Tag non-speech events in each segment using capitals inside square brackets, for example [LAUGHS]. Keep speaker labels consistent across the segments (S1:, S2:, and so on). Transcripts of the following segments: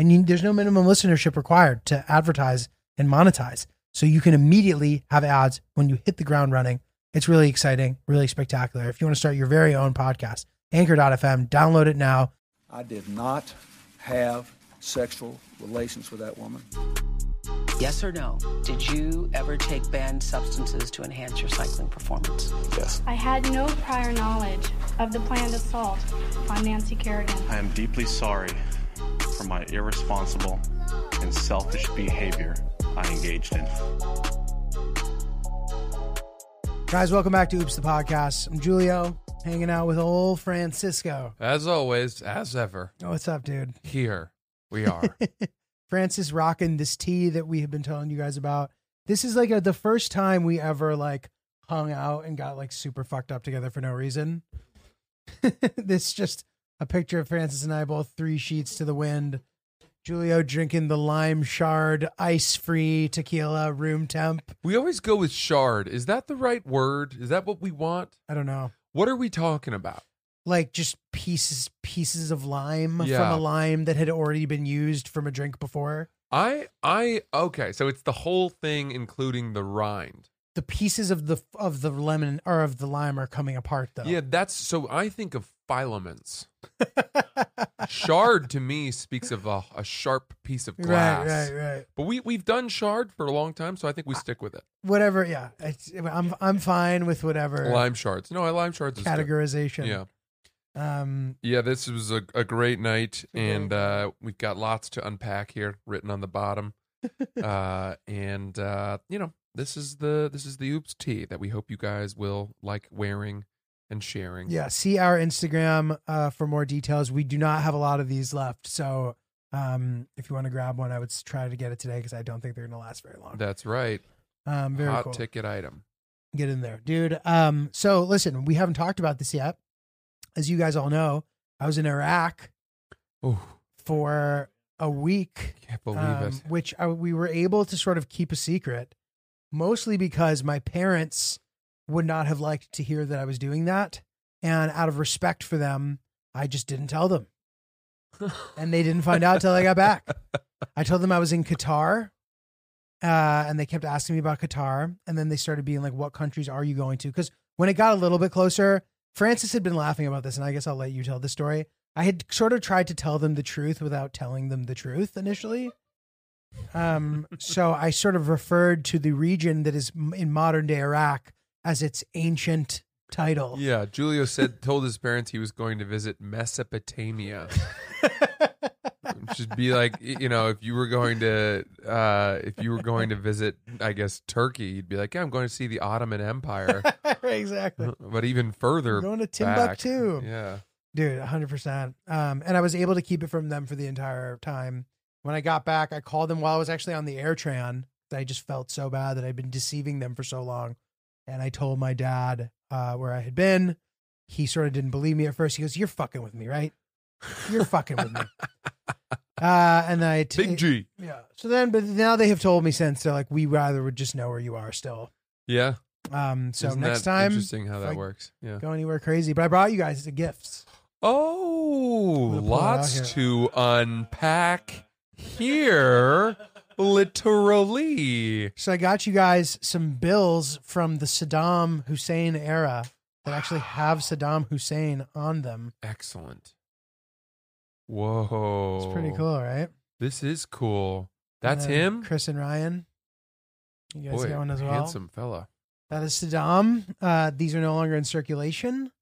S1: And you, there's no minimum listenership required to advertise and monetize. So you can immediately have ads when you hit the ground running. It's really exciting, really spectacular. If you want to start your very own podcast, anchor.fm, download it now.
S2: I did not have sexual relations with that woman.
S3: Yes or no? Did you ever take banned substances to enhance your cycling performance?
S2: Yes.
S4: I had no prior knowledge of the planned assault on Nancy Kerrigan.
S5: I am deeply sorry for my irresponsible and selfish behavior I engaged in.
S1: Guys, welcome back to Oops the Podcast. I'm Giulio, hanging out with old Francisco.
S6: As always, as ever,
S1: Oh, what's up, dude?
S6: here we are. [LAUGHS]
S1: Francis rocking this tea that we have been telling you guys about. This is like a, the first time we ever like hung out and got like super fucked up together for no reason. [LAUGHS] this just a picture of Francis and I both three sheets to the wind. Giulio drinking the lime shard ice free tequila room temp.
S6: we always go with shard. Is that the right word? Is that what we want?
S1: I don't know.
S6: What are we talking about?
S1: Like just pieces pieces of lime
S6: Yeah.
S1: from a lime that had already been used from a drink before.
S6: I I okay, so it's the whole thing including the rind.
S1: The pieces of the of the lemon or of the lime are coming apart though.
S6: Yeah, that's so I think of filaments. [LAUGHS] Shard to me speaks of a, a sharp piece of glass.
S1: Right, right, right.
S6: But we we've done shard for a long time, so I think we stick with it.
S1: Whatever, yeah. It's, I'm I'm fine with whatever
S6: Lime shards. No, I lime shards
S1: categorization.
S6: Yeah.
S1: Um
S6: Yeah, this was a, a great night, and uh, we've got lots to unpack here, written on the bottom. [LAUGHS] uh, and uh, you know, this is the this is the oops tee that we hope you guys will like wearing and sharing.
S1: yeah, see our Instagram uh for more details. We do not have a lot of these left. So um if you want to grab one, I would try to get it today because I don't think they're gonna last very long.
S6: that's right.
S1: Um very
S6: Hot
S1: cool.
S6: ticket item.
S1: Get in there. Dude. Um so listen, we haven't talked about this yet. As you guys all know, I was in Iraq
S6: Oh,
S1: for a week
S6: can't believe
S1: um,
S6: it.
S1: which I, we were able to sort of keep a secret, mostly because my parents would not have liked to hear that I was doing that, and out of respect for them, I just didn't tell them, and they didn't find out till I got back. I told them I was in Qatar, uh, and they kept asking me about Qatar, and then they started being like, "What countries are you going to?" Because when it got a little bit closer, Francis had been laughing about this, and I guess I'll let you tell the story. I had sort of tried to tell them the truth without telling them the truth initially. Um, so I sort of referred to the region that is in modern day Iraq as its ancient title.
S6: Yeah, Giulio said told his parents he was going to visit Mesopotamia. [LAUGHS] Should be like you know, if you were going to uh if you were going to visit, I guess Turkey, you'd be like, yeah, I'm going to see the Ottoman Empire, [LAUGHS]
S1: exactly. [LAUGHS]
S6: but even further,
S1: I'm going to
S6: back.
S1: Timbuktu.
S6: Yeah,
S1: Dude, 100%. Um, and I was able to keep it from them for the entire time. When I got back, I called them while I was actually on the AirTrain. I just felt so bad that I'd been deceiving them for so long. And I told my dad uh, where I had been. He sort of didn't believe me at first. He goes, You're fucking with me, right? You're fucking with me. [LAUGHS] Uh, and I t-
S6: Big G.
S1: Yeah. So then, but now they have told me since they're like, we rather would just know where you are still.
S6: Yeah.
S1: Um. So
S6: Isn't
S1: next time,
S6: interesting how that
S1: I
S6: works. Yeah.
S1: go anywhere crazy. But I brought you guys the gifts.
S6: Oh,
S1: gonna pull it out
S6: lots to unpack here, literally.
S1: So I got you guys some bills from the Saddam Hussein era that actually have Saddam Hussein on them.
S6: Excellent. Whoa,
S1: It's pretty cool, right?
S6: This is cool. That's him.
S1: Chris and Ryan. You guys
S6: Boy,
S1: got one as well.
S6: handsome fella.
S1: That is Saddam. Uh, these are no longer in circulation,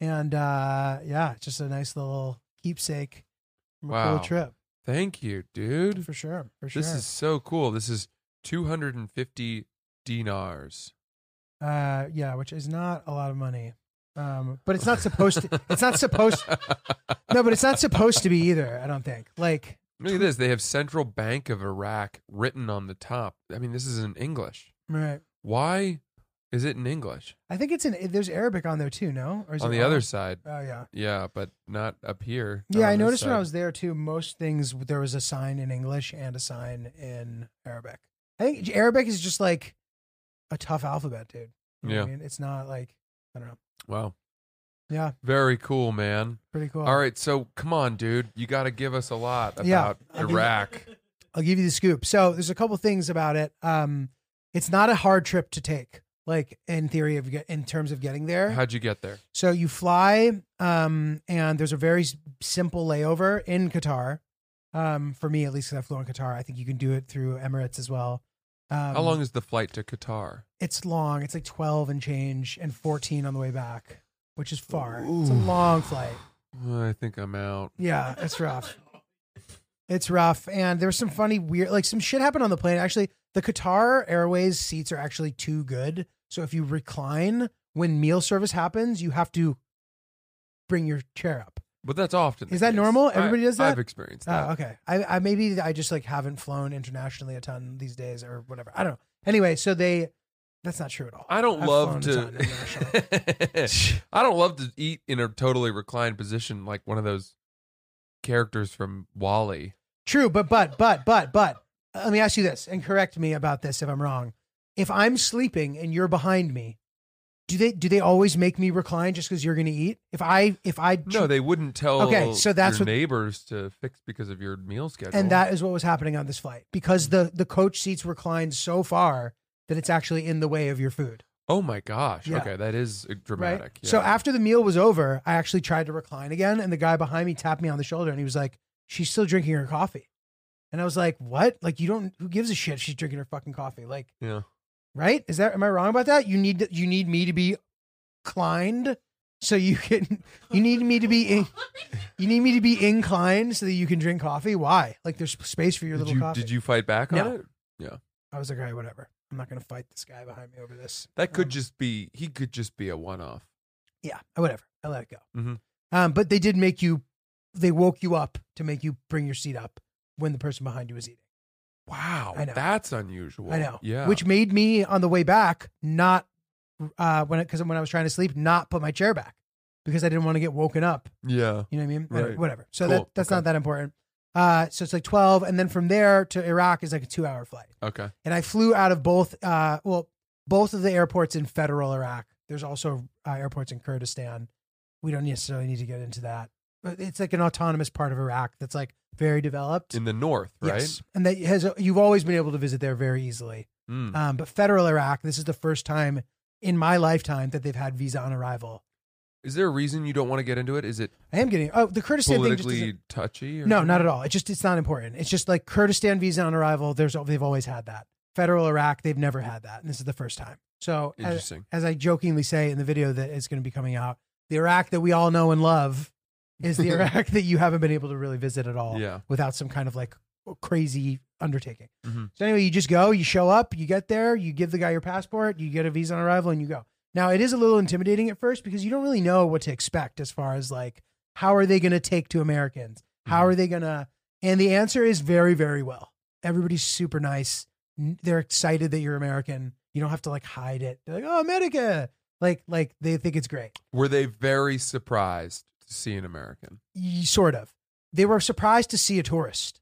S1: and uh, yeah, just a nice little keepsake from a
S6: Wow.
S1: cool trip
S6: Thank you, dude.
S1: for sure. For sure.
S6: This is so cool. This is 250 dinars.
S1: uh, yeah, which is not a lot of money. Um, but it's not supposed to. [LAUGHS] It's not supposed. No, but it's not supposed to be either. I don't think. Like
S6: Look at this. They have Central Bank of Iraq written on the top. I mean, this is in English.
S1: Right.
S6: Why is it in English?
S1: I think it's in. There's Arabic on there too. No, or is
S6: On
S1: it
S6: the other side.
S1: Oh yeah.
S6: Yeah, but not up here. Not
S1: Yeah, I
S6: on this
S1: noticed when I
S6: side.
S1: was there too. Most things there was a sign in English and a sign in Arabic. I think Arabic is just like a tough alphabet, dude. You know what I
S6: Yeah.
S1: mean, it's not like I don't know.
S6: Wow.
S1: Yeah,
S6: Very cool, man.
S1: pretty cool.
S6: All right, so come on, dude. You got to give us a lot about
S1: Yeah,
S6: Iraq.
S1: I'll give you the scoop. So there's a couple things about it. Um, it's not a hard trip to take, like in theory of get, in terms of getting there.
S6: How'd you get there?
S1: So you fly, um, and there's a very s- simple layover in Qatar. Um, for me, at least, 'cause I flew in Qatar. I think you can do it through Emirates as well. Um,
S6: How long is the flight to Qatar?
S1: It's long. It's like 12 and change, and 14 on the way back, which is far. It's a long flight.
S6: I think I'm out.
S1: Yeah, it's rough. It's rough, and there was some funny, weird, like some shit happened on the plane. Actually, the Qatar Airways seats are actually too good. So if you recline when meal service happens, you have to bring your chair up.
S6: But that's often.
S1: Is that
S6: case.
S1: normal?
S6: I-
S1: Everybody does that?
S6: I've experienced oh, that.
S1: Oh, okay. I, I maybe I just like haven't flown internationally a ton these days or whatever. I don't know. Anyway, so they that's not true at all.
S6: I don't
S1: I've
S6: love to. [LAUGHS] I don't love to eat in a totally reclined position like one of those characters from WALL-E.
S1: True, but but but but but let me ask you this and correct me about this if I'm wrong. If I'm sleeping and you're behind me, do they do they always make me recline just because you're going to eat? If I if I
S6: No, they wouldn't tell.
S1: Okay, so that's
S6: your
S1: what-
S6: neighbors to fix because of your meal schedule.
S1: and that is what was happening on this flight because the the coach seats reclined so far that it's actually in the way of your food.
S6: Oh my gosh.
S1: Yeah.
S6: Okay, that is uh, dramatic.
S1: Right.
S6: Yeah.
S1: So after the meal was over, I actually tried to recline again, and the guy behind me tapped me on the shoulder, and he was like, "She's still drinking her coffee," and I was like, "What? Like you don't? Who gives a shit? if She's drinking her fucking coffee. Like,
S6: yeah.
S1: right? Is that? Am I wrong about that? You need you need me to be inclined so you can. You need me to be in, you need me to be inclined so that you can drink coffee. Why? Like there's space for your
S6: Did
S1: little
S6: you
S1: coffee.
S6: did you fight back on
S1: No.
S6: it? Yeah.
S1: I was like, all right, whatever. I'm not gonna fight this guy behind me over this.
S6: That could
S1: Um,
S6: just be. He could just be a one-off.
S1: yeah, whatever. I let it go.
S6: Mhm.
S1: Um, but they did make you, they woke you up to make you bring your seat up when the person behind you was eating.
S6: Wow.
S1: I know.
S6: That's unusual.
S1: I know.
S6: Yeah.
S1: Which made me on the way back not, uh, when because when I was trying to sleep, not put my chair back because I didn't want to get woken up.
S6: Yeah.
S1: You know what I mean?
S6: Right.
S1: Whatever. So
S6: Cool.
S1: that that's
S6: Okay.
S1: not that important. Uh, so it's like twelve, and then from there to Iraq is like a two-hour flight.
S6: Okay.
S1: and I flew out of both. Uh, well, both of the airports in federal Iraq. There's also uh, airports in Kurdistan. We don't necessarily need to get into that, but it's like an autonomous part of Iraq that's like very developed.
S6: In the north, right?
S1: Yes, and that has you've always been able to visit there very easily.
S6: Mm.
S1: Um, but federal Iraq, this is the first time in my lifetime that they've had visa on arrival.
S6: Is there a reason you don't want to get into it? Is it
S1: I am getting oh the Kurdistan thing just
S6: politically
S1: isn't-
S6: touchy? Or
S1: no, not at all. It just it's not important. It's just like Kurdistan visa on arrival. There's they've always had that. Federal Iraq, they've never had that, and this is the first time. So as,
S6: Interesting.
S1: as I jokingly say in the video that is going to be coming out, the Iraq that we all know and love is the [LAUGHS] Iraq that you haven't been able to really visit at all,
S6: Yeah.
S1: without some kind of like crazy undertaking.
S6: Mhm.
S1: So anyway, you just go, you show up, you get there, you give the guy your passport, you get a visa on arrival, and you go. Now it is a little intimidating at first because you don't really know what to expect as far as like how are they going to take to Americans? How are they going to? And the answer is very, very well. Everybody's super nice. They're excited that you're American. You don't have to like hide it. They're like, oh, America. Like, like they think it's great.
S6: Were they very surprised to see an American?
S1: Sort of. They were surprised to see a tourist.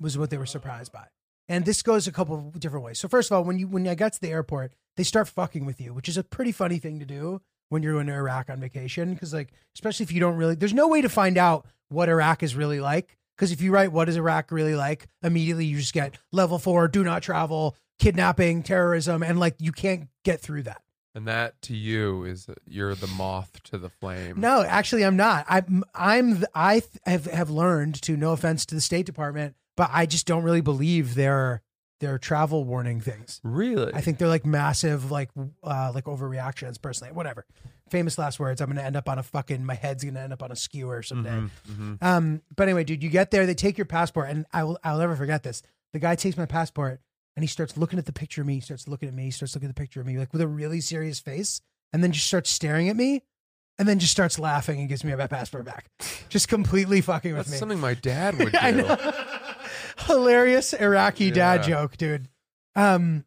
S1: Was what they were surprised by. And this goes a couple of different ways. So first of all, when you when I got to the airport, they start fucking with you, which is a pretty funny thing to do when you're in Iraq on vacation. Because like, especially if you don't really, there's no way to find out what Iraq is really like. Because if you write what is Iraq really like, immediately you just get level four, do not travel, kidnapping, terrorism, and like you can't get through that.
S6: And that to you is you're the moth to the flame.
S1: No, actually, I'm not. I'm I'm I th- have have learned to no offense to the State Department, but I just don't really believe their their travel warning things.
S6: Really?
S1: I think they're like massive, like uh, like overreactions. Personally, whatever. Famous last words. I'm gonna end up on a fucking. My head's gonna end up on a skewer someday.
S6: Mm-hmm,
S1: Um, but anyway, dude, you get there. They take your passport, and I will. I'll never forget this. The guy takes my passport, and he starts looking at the picture of me. He starts looking at me. He starts looking at the picture of me, like with a really serious face, and then just starts staring at me, and then just starts laughing and gives me my passport back. Just completely fucking with
S6: That's
S1: me.
S6: something my dad [LAUGHS] would do.
S1: I know. hilarious Iraqi dad
S6: Yeah.
S1: joke, dude. Um,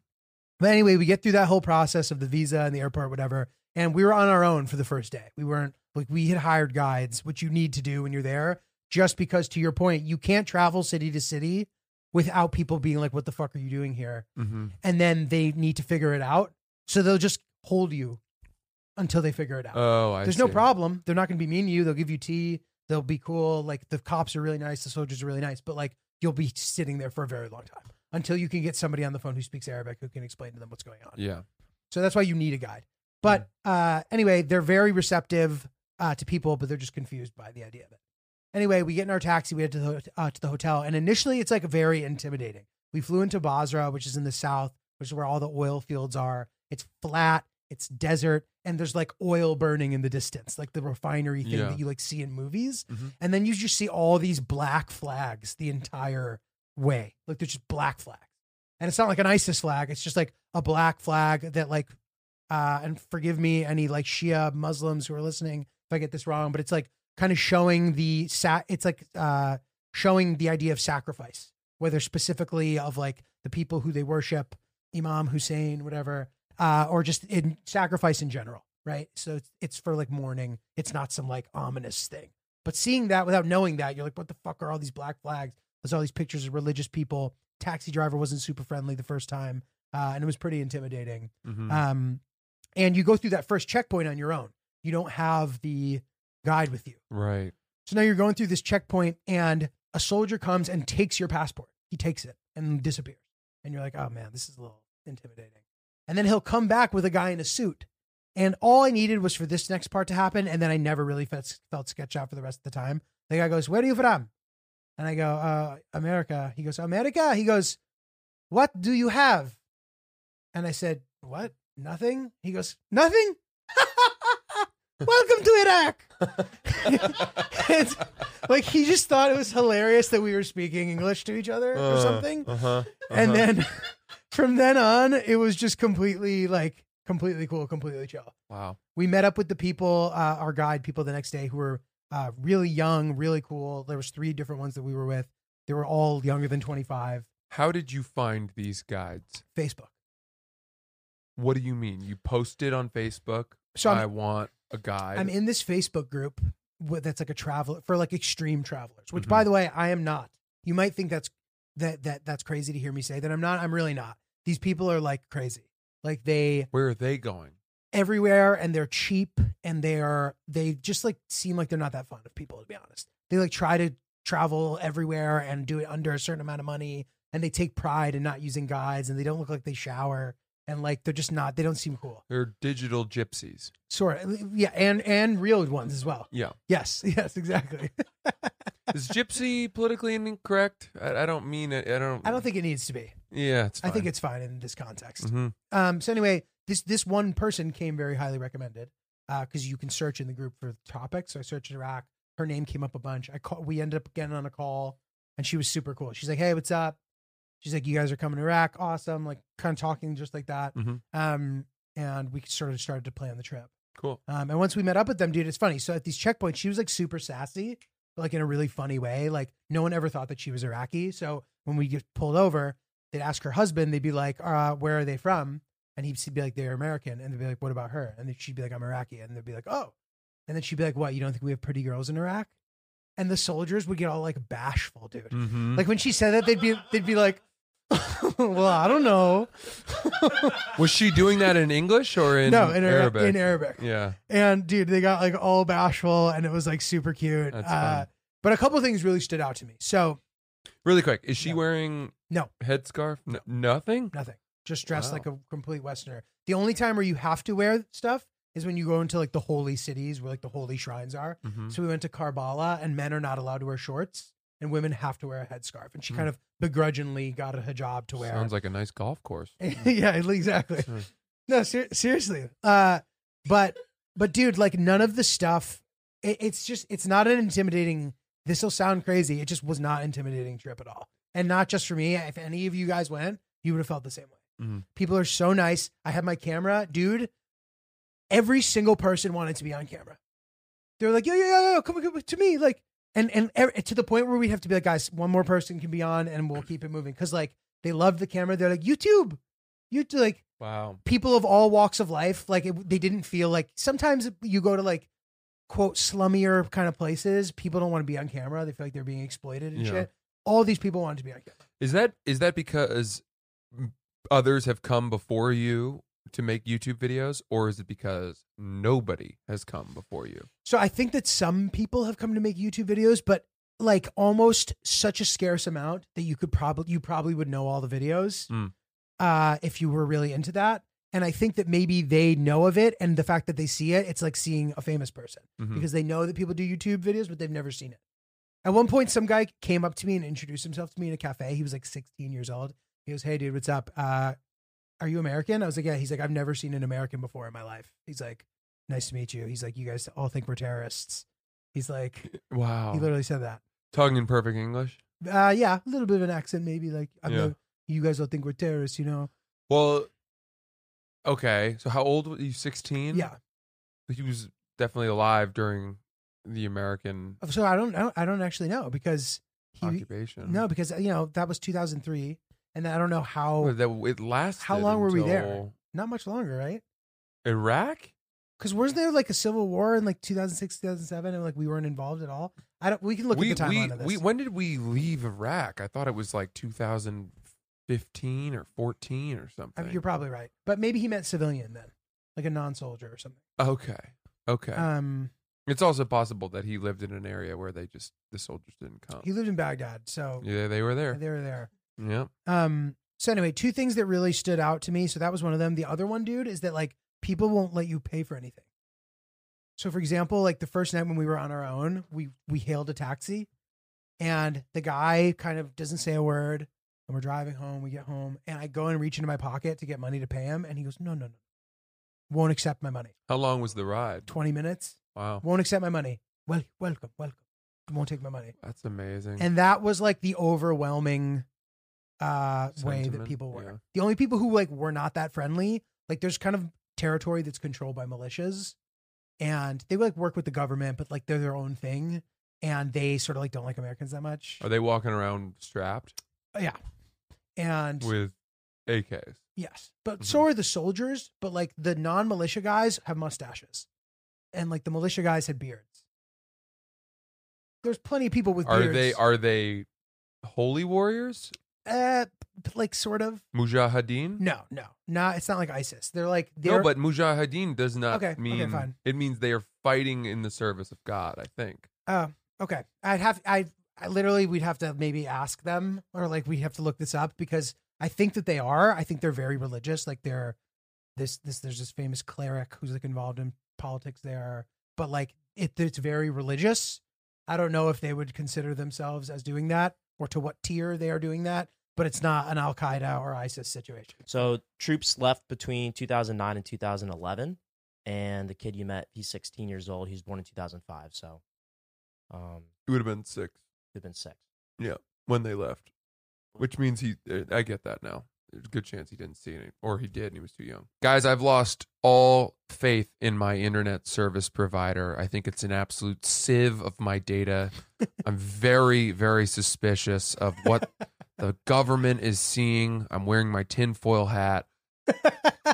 S1: but anyway, we get through that whole process of the visa and the airport, whatever, and we were on our own for the first day. We weren't like we had hired guides, which you need to do when you're there, just because to your point, you can't travel city to city without people being like, "What the fuck are you doing here?"
S6: Mm-hmm.
S1: And then they need to figure it out, so they'll just hold you until they figure it out.
S6: Oh, I
S1: There's no problem. They're not going to be mean to you. They'll give you tea. They'll be cool. Like the cops are really nice. The soldiers are really nice. But like you'll be sitting there for a very long time until you can get somebody on the phone who speaks Arabic who can explain to them what's going on.
S6: Yeah.
S1: So that's why you need a guide. But uh, anyway, they're very receptive uh, to people, but they're just confused by the idea of it. Anyway, we get in our taxi. We head to the uh, to the hotel, and initially it's like very intimidating. We flew into Basra, which is in the south, which is where all the oil fields are. It's flat, it's desert, and there's like oil burning in the distance, like the refinery thing
S6: Yeah.
S1: that you like see in movies.
S6: Mhm.
S1: And then you just see all these black flags the entire way. Like they're just black flags. And it's not like an ISIS flag. It's just like a black flag that like uh and forgive me any like Shia Muslims who are listening if I get this wrong, but it's like kind of showing the sa- it's like uh showing the idea of sacrifice, whether specifically of like the people who they worship, Imam Hussein, whatever, uh, or just in sacrifice in general, right? So it's, it's for like mourning. It's not some like ominous thing. But seeing that without knowing that, you're like, what the fuck are all these black flags? There's all these pictures of religious people. Taxi driver wasn't super friendly the first time, uh, and it was pretty intimidating.
S6: Mhm.
S1: Um, and you go through that first checkpoint on your own. You don't have the guide with you.
S6: right.
S1: So now you're going through this checkpoint, and a soldier comes and takes your passport. He takes it and disappears. And you're like, oh man, this is a little intimidating. And then he'll come back with a guy in a suit. And all I needed was for this next part to happen. And then I never really felt, felt sketch out for the rest of the time. The guy goes, Where are you from? And I go, uh, America. He goes, America? He goes, What do you have? And I said, What? Nothing? He goes, Nothing? Welcome to Iraq. [LAUGHS] it's like he just thought it was hilarious that we were speaking English to each other or something.
S6: Uh-huh.
S1: And then [LAUGHS] from then on, it was just completely like completely cool, completely chill.
S6: Wow.
S1: We met up with the people, uh, our guide people the next day who were uh, really young, really cool. There was three different ones that we were with. They were all younger than 25.
S6: How did you find these guides?
S1: Facebook.
S6: What do you mean? You posted on Facebook.
S1: So I'm-
S6: I want a guide.
S1: I'm in this Facebook group that's like a travel for like extreme travelers, which
S6: Mhm.
S1: by the way, I am not. You might think that's that that that's crazy to hear me say that I'm not. I'm really not. These people are like crazy. Like they
S6: Where are they going?
S1: everywhere and they're cheap and they are they just like seem like they're not that fond of people to be honest. They like try to travel everywhere and do it under a certain amount of money and they take pride in not using guides and they don't look like they shower and like they're just not they don't seem cool.
S6: They're digital gypsies.
S1: Sort of yeah, and and real ones as well.
S6: Yeah.
S1: Yes, [LAUGHS] yes, exactly.
S6: Is gypsy politically incorrect? I, I don't mean it. I don't.
S1: I don't think it needs to be.
S6: Yeah, it's.
S1: I think it's fine in this context.
S6: Mhm.
S1: Um, so anyway, this this one person came very highly recommended because you can search in the group for topics. So I searched Iraq. Her name came up a bunch. I call, we ended up getting on a call, and she was super cool. She's like, "Hey, what's up?" She's like, "You guys are coming to Iraq? Awesome!" Like kind of talking just like that.
S6: Mhm.
S1: Um, and we sort of started to plan the trip.
S6: Cool.
S1: Um, and once we met up with them, dude, it's funny. So at these checkpoints, she was like super sassy, but like in a really funny way. Like no one ever thought that she was Iraqi. So when we get pulled over, they'd ask her husband, they'd be like, uh, where are they from? And he'd be like, they're American. And they'd be like, what about her? And then she'd be like, I'm Iraqi. And they'd be like, oh. And then she'd be like, what? You don't think we have pretty girls in Iraq? And the soldiers would get all like bashful, dude.
S6: Mhm.
S1: Like when she said that, they'd be they'd be like, [LAUGHS] well, I don't know. [LAUGHS]
S6: Was she doing that in English or in
S1: no, in
S6: Arabic?
S1: In Arabic.
S6: Yeah.
S1: And dude, they got like all bashful and it was like super cute. Uh, but a couple things really stood out to me. So,
S6: Really quick, is she
S1: No.
S6: wearing
S1: no,
S6: headscarf? N- nothing.
S1: nothing. Just dressed
S6: Wow.
S1: like a complete Westerner. The only time where you have to wear stuff is when you go into like the holy cities where like the holy shrines are.
S6: Mhm.
S1: So we went to Karbala and men are not allowed to wear shorts and women have to wear a headscarf. And she
S6: Hmm.
S1: kind of begrudgingly got a hijab to wear.
S6: Sounds like a nice golf course. [LAUGHS]
S1: yeah, exactly. No, ser- seriously. Uh, but but dude, like none of the stuff. It, it's just it's not an intimidating. This will sound crazy. It just was not intimidating trip at all, and not just for me. If any of you guys went, you would have felt the same way.
S6: Mhm.
S1: People are so nice. I had my camera, dude. Every single person wanted to be on camera. They were like, "Yo, yo, yo, yo, come, come to me!" Like, and and er- to the point where we have to be like, guys, one more person can be on, and we'll keep it moving because like they love the camera. They're like YouTube, YouTube, like
S6: Wow.
S1: people of all walks of life. Like it, they didn't feel like sometimes you go to like quote slummier kind of places. People don't want to be on camera. They feel like they're being exploited and
S6: Yeah.
S1: shit. All these people wanted to be on camera.
S6: Is that is that because others have come before you to make YouTube videos, or is it because nobody has come before you?
S1: So I think that some people have come to make YouTube videos, but like almost such a scarce amount that you could probably you probably would know all the videos
S6: Mm.
S1: uh, if you were really into that. And I think that maybe they know of it, and the fact that they see it, it's like seeing a famous person
S6: Mhm.
S1: because they know that people do YouTube videos, but they've never seen it. At one point, some guy came up to me and introduced himself to me in a cafe. He was like 16 years old. He goes, "Hey, dude, what's up? Uh, are you American?" I was like, "Yeah." He's like, "I've never seen an American before in my life." He's like, "Nice to meet you." He's like, "You guys all think we're terrorists." He's like, [LAUGHS]
S6: Wow.
S1: he literally said that.
S6: Talking in perfect English.
S1: Uh, yeah, a little bit of an accent, maybe. Like, I'm
S6: Yeah.
S1: no- you guys all think we're terrorists, you know?
S6: Well, okay. So how old was he? Sixteen.
S1: Yeah.
S6: He was definitely alive during the American
S1: So I don't, I don't, I don't actually know because he,
S6: occupation.
S1: no, because you know that was 2003, and I don't know how,
S6: that it lasted.
S1: how long were we there? Not much longer, right?
S6: Iraq.
S1: Because wasn't there like a civil war in like 2006, 2007, and like we weren't involved at all? I don't. We can look
S6: we,
S1: at the timeline of this.
S6: we when did we leave Iraq? I thought it was like 2015 or 14 or
S1: I
S6: something.
S1: mean, you're probably right, but maybe he meant civilian then, like a non-soldier or something.
S6: okay. Okay.
S1: Um,
S6: it's also possible that he lived in an area where they just the soldiers didn't come.
S1: he lived in Baghdad, so
S6: yeah, they were there.
S1: they were there.
S6: Yeah.
S1: Um. So anyway, two things that really stood out to me. So that was one of them. The other one, dude, is that like people won't let you pay for anything. So for example, like the first night when we were on our own, we we hailed a taxi, and the guy kind of doesn't say a word. And we're driving home. We get home, and I go and reach into my pocket to get money to pay him, and he goes, "No, no, no, won't accept my money.
S6: How long was the ride?
S1: Twenty minutes,
S6: Wow.
S1: won't accept my money. Well, welcome, welcome, won't take my money."
S6: That's amazing.
S1: and that was like the overwhelming uh way that people were
S6: yeah.
S1: the only people who like were not that friendly like there's kind of territory that's controlled by militias and they like work with the government but like they're their own thing and they sort of like don't like americans that much
S6: Are they walking around strapped
S1: yeah and
S6: with AKs?
S1: yes but
S6: Mhm.
S1: so are the soldiers but like the non-militia guys have mustaches and like the militia guys had beards there's plenty of people with
S6: Are
S1: beards
S6: they are they holy warriors?
S1: Uh like sort of
S6: Mujahideen?
S1: No, no, no. It's not like ISIS. They're like they're
S6: No, but Mujahideen does not
S1: Okay, okay,
S6: mean
S1: fine.
S6: it means they are fighting in the service of God, I think.
S1: oh, okay. I'd have I I literally we'd have to maybe ask them or like we have to look this up because I think that they are. I think they're very religious. Like they're this this there's this famous cleric who's like involved in politics there, but like it it's very religious. I don't know if they would consider themselves as doing that or to what tier they are doing that, but it's not an Al Qaeda or ISIS situation.
S7: So troops left between 2009 and 2011, and the kid you met, he's 16 years old. He was born in 2005, so um,
S6: It would have been six
S7: he'd been six.
S6: Yeah, when they left, which means he. uh, I get that now. There's a good chance he didn't see any, or he did and he was too young. Guys, I've lost all faith in my internet service provider. I think it's an absolute sieve of my data. [LAUGHS] I'm very, very suspicious of what the government is seeing. I'm wearing my tinfoil hat.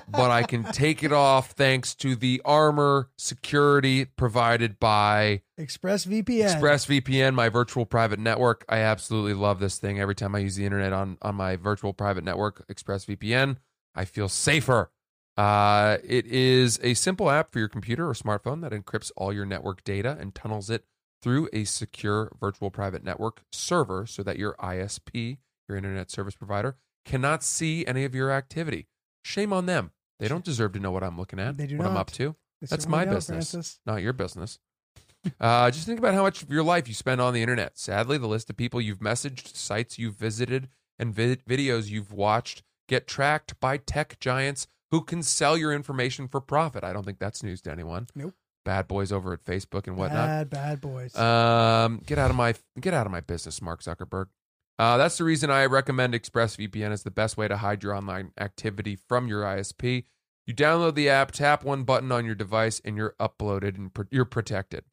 S6: but I can [LAUGHS] take it off thanks to the armor security provided by
S1: ExpressVPN.
S6: ExpressVPN, my virtual private network. I absolutely love this thing. Every time I use the internet on on my virtual private network, ExpressVPN, I feel safer. Uh, it is a simple app for your computer or smartphone that encrypts all your network data and tunnels it through a secure virtual private network server so that your ISP, your internet service provider, cannot see any of your activity. Shame on them. They don't deserve to know what I'm looking at,
S1: They do
S6: what I'm up to
S1: They
S6: That's my
S1: don't,
S6: business.
S1: Francis.
S6: not your business. [LAUGHS] Uh, just think about how much of your life you spend on the internet. Sadly, the list of people you've messaged, sites you've visited, and vi- videos you've watched get tracked by tech giants who can sell your information for profit. I don't think that's news to anyone.
S1: Nope.
S6: Bad boys over at Facebook and whatnot.
S1: Bad, bad boys.
S6: Um, get out of my get out of my business, Mark Zuckerberg. Uh, that's the reason I recommend ExpressVPN as the best way to hide your online activity from your ISP. You download the app, tap one button on your device, and you're uploaded and you're protected.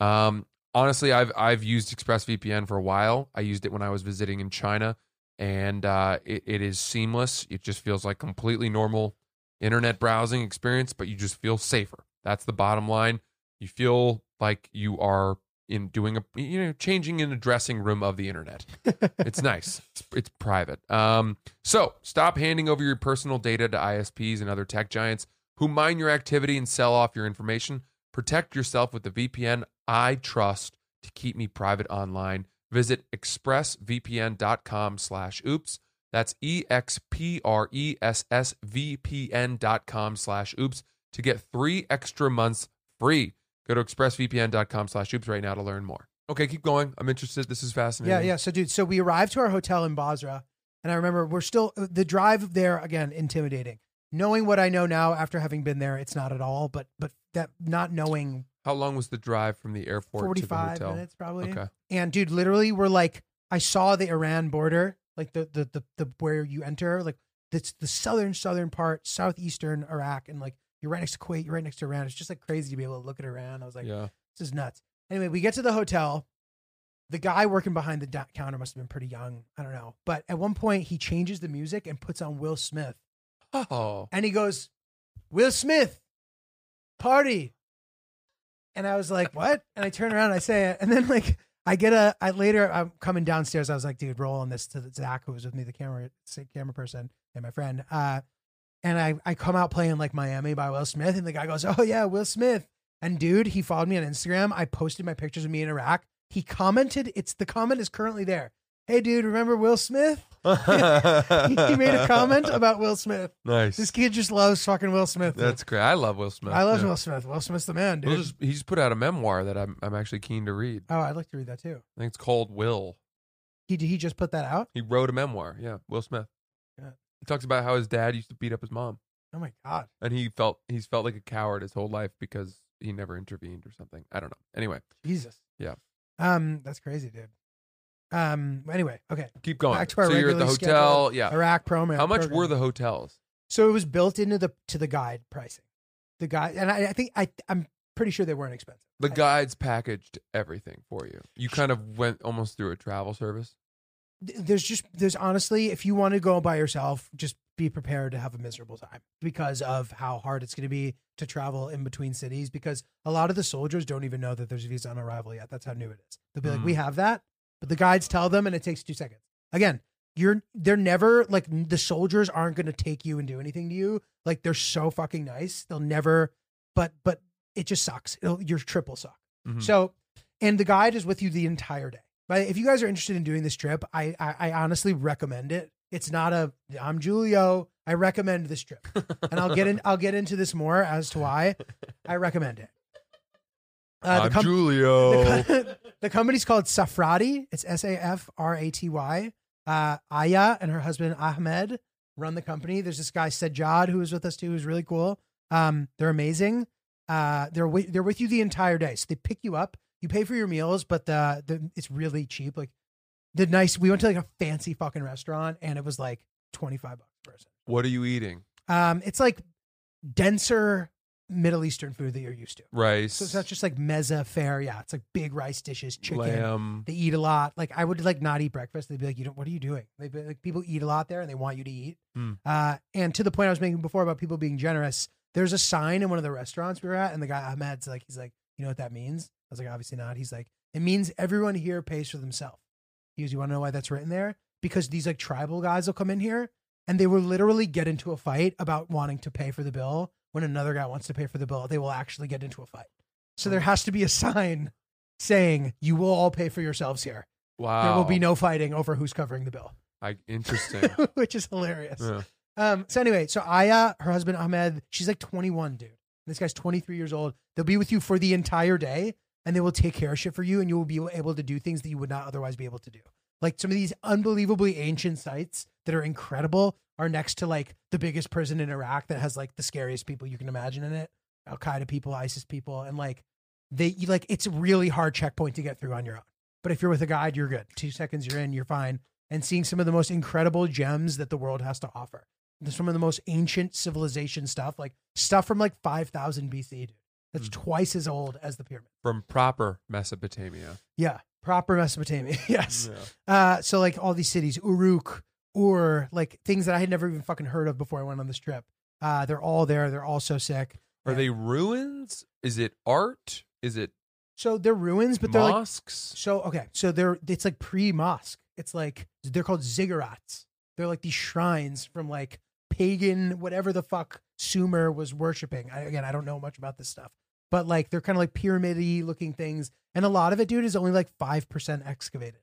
S6: Um, honestly, I've I've used ExpressVPN for a while. I used it when I was visiting in China, and uh, it, it is seamless. It just feels like completely normal internet browsing experience, but you just feel safer. That's the bottom line. You feel like you are in doing a you know changing in a dressing room of the internet. [LAUGHS] it's nice. It's, it's private. Um, so stop handing over your personal data to ISPs and other tech giants who mine your activity and sell off your information. Protect yourself with the VPN I trust to keep me private online. Visit expressvpn.com slash oops. That's E E-X-P-R-E-S-S-V-P-N dot com slash oops to get three extra months free. Go to expressvpn.com slash oops right now to learn more. Okay, keep going. I'm interested. This is fascinating.
S1: Yeah, yeah. So, dude, so we arrived to our hotel in Basra, and I remember we're still uh, the drive there again intimidating. Knowing what I know now after having been there, it's not at all. But but that not knowing
S6: How long was the drive from the airport
S1: forty
S6: to the hotel?
S1: minutes probably.
S6: Okay.
S1: And dude, literally, we're like, I saw the Iran border, like the the the, the where you enter, like it's the southern southern part, southeastern Iraq, and like you're right next to Kuwait, you're right next to Iran. It's just like crazy to be able to look at Iran. I was like,
S6: yeah.
S1: this is nuts. Anyway, we get to the hotel. The guy working behind the counter must have been pretty young. I don't know. But at one point, he changes the music and puts on Will Smith.
S6: Oh.
S1: And he goes, Will Smith, party. And I was like, what? And I turn around and I say it. And then, like, I get a, I later, I'm coming downstairs. I was like, dude, roll on this to Zach, who was with me, the camera, camera person, and my friend. Uh, and I, I come out playing like Miami by Will Smith. And the guy goes, oh, yeah, Will Smith. And dude, he followed me on Instagram. I posted my pictures of me in Iraq. He commented, it's the comment is currently there. Hey, dude, remember Will Smith? [LAUGHS] he made a comment about Will Smith.
S6: nice.
S1: This kid just loves fucking Will Smith. dude.
S6: That's great. I love Will Smith.
S1: I love
S6: Yeah.
S1: Will Smith. Will Smith's the man, dude.
S6: Just- he just put out a memoir that I'm I'm actually keen to read.
S1: oh, I'd like to read that too.
S6: I think it's called Will.
S1: He did he just put that out?
S6: He wrote a memoir. Yeah, Will Smith. Talks about how his dad used to beat up his mom,
S1: Oh my god.
S6: and he felt he's felt like a coward his whole life because he never intervened or something. I don't know. Anyway,
S1: Jesus.
S6: Yeah.
S1: Um, that's crazy, dude. Um. Anyway, okay.
S6: keep going.
S1: Back to our
S6: so you're at the
S1: regularly
S6: hotel. Yeah.
S1: Iraq program.
S6: How much were the hotels?
S1: So it was built into the to the guide pricing. The guide, and I, I think I I'm pretty sure they weren't expensive.
S6: The
S1: I-
S6: guides packaged everything for you. You kind of went almost through a travel service.
S1: Th- there's just there's honestly if you want to go by yourself just be prepared to have a miserable time because of how hard it's going to be to travel in between cities because a lot of the soldiers don't even know that there's a visa on arrival yet. That's how new it is. They'll be like we have that but the guides tell them and it takes two seconds. Again you're they're never like the soldiers aren't going to take you and do anything to you. Like they're so fucking nice. They'll never but but it just sucks. It'll, your trip will suck.
S6: Mhm.
S1: so, and the guide is with you the entire day. But if you guys are interested in doing this trip, I, I I honestly recommend it. It's not a I'm Giulio. I recommend this trip, and I'll get in. [LAUGHS] I'll get into this more as to why I recommend it. Uh,
S6: I'm
S1: com-
S6: Giulio.
S1: the, co- [LAUGHS] the company's called Safraty. It's S A F R A T Y. Uh, Aya and her husband Ahmed run the company. There's this guy Sajjad who was with us too, who's really cool. Um, they're amazing. Uh, they're they're with you the entire day. So they pick you up. You pay for your meals, but the, the it's really cheap. Like the nice. We went to like a fancy fucking restaurant, and it was like twenty five bucks per person.
S6: what are you eating?
S1: Um, it's like denser Middle Eastern food that you're used to.
S6: Rice.
S1: So it's not just like mezza fare. Yeah, it's like big rice dishes, chicken.
S6: lamb.
S1: They eat a lot. Like I would like not eat breakfast. They'd be like, "You don't. What are you doing?" They be like, people eat a lot there, and they want you to eat.
S6: Hmm.
S1: Uh, and to the point I was making before about people being generous, there's a sign in one of the restaurants we were at, and the guy Ahmed's like, he's like, "You know what that means?" I was like, "Obviously not." He's like, "It means everyone here pays for themselves." He goes, "You want to know why that's written there? Because these like tribal guys will come in here, and they will literally get into a fight about wanting to pay for the bill when another guy wants to pay for the bill. They will actually get into a fight. So there has to be a sign saying you will all pay for yourselves here.
S6: Wow.
S1: There will be no fighting over who's covering the bill,
S6: I, interesting. [LAUGHS]
S1: which is hilarious.
S6: Yeah.
S1: Um, so anyway, so Aya, her husband Ahmed, she's like 21, dude. This guy's 23 years old. They'll be with you for the entire day, and they will take care of shit for you, and you will be able to do things that you would not otherwise be able to do. Like some of these unbelievably ancient sites that are incredible are next to like the biggest prison in Iraq that has like the scariest people you can imagine in it. Al Qaeda people, ISIS people, and like they you like it's a really hard checkpoint to get through on your own. But if you're with a guide, you're good. Two seconds, you're in, you're fine. And seeing some of the most incredible gems that the world has to offer. Some of the most ancient civilization stuff, like stuff from like 5000 BC, dude. That's
S6: Mhm.
S1: twice as old as the pyramid.
S6: From proper Mesopotamia.
S1: Yeah, proper Mesopotamia. [LAUGHS] yes.
S6: Yeah.
S1: Uh, so like all these cities, Uruk, Ur, like things that I had never even fucking heard of before I went on this trip. Uh, they're all there. They're all so sick.
S6: Are
S1: Yeah.
S6: they ruins? Is it art? Is it
S1: So they're ruins, but they're like
S6: mosques?
S1: so okay. So they're it's like pre mosque. It's like they're called ziggurats. They're like these shrines from like pagan whatever the fuck Sumer was worshiping. I, again, I don't know much about this stuff, but like they're kind of like pyramid-y looking things, and a lot of it, dude, is only like five percent excavated.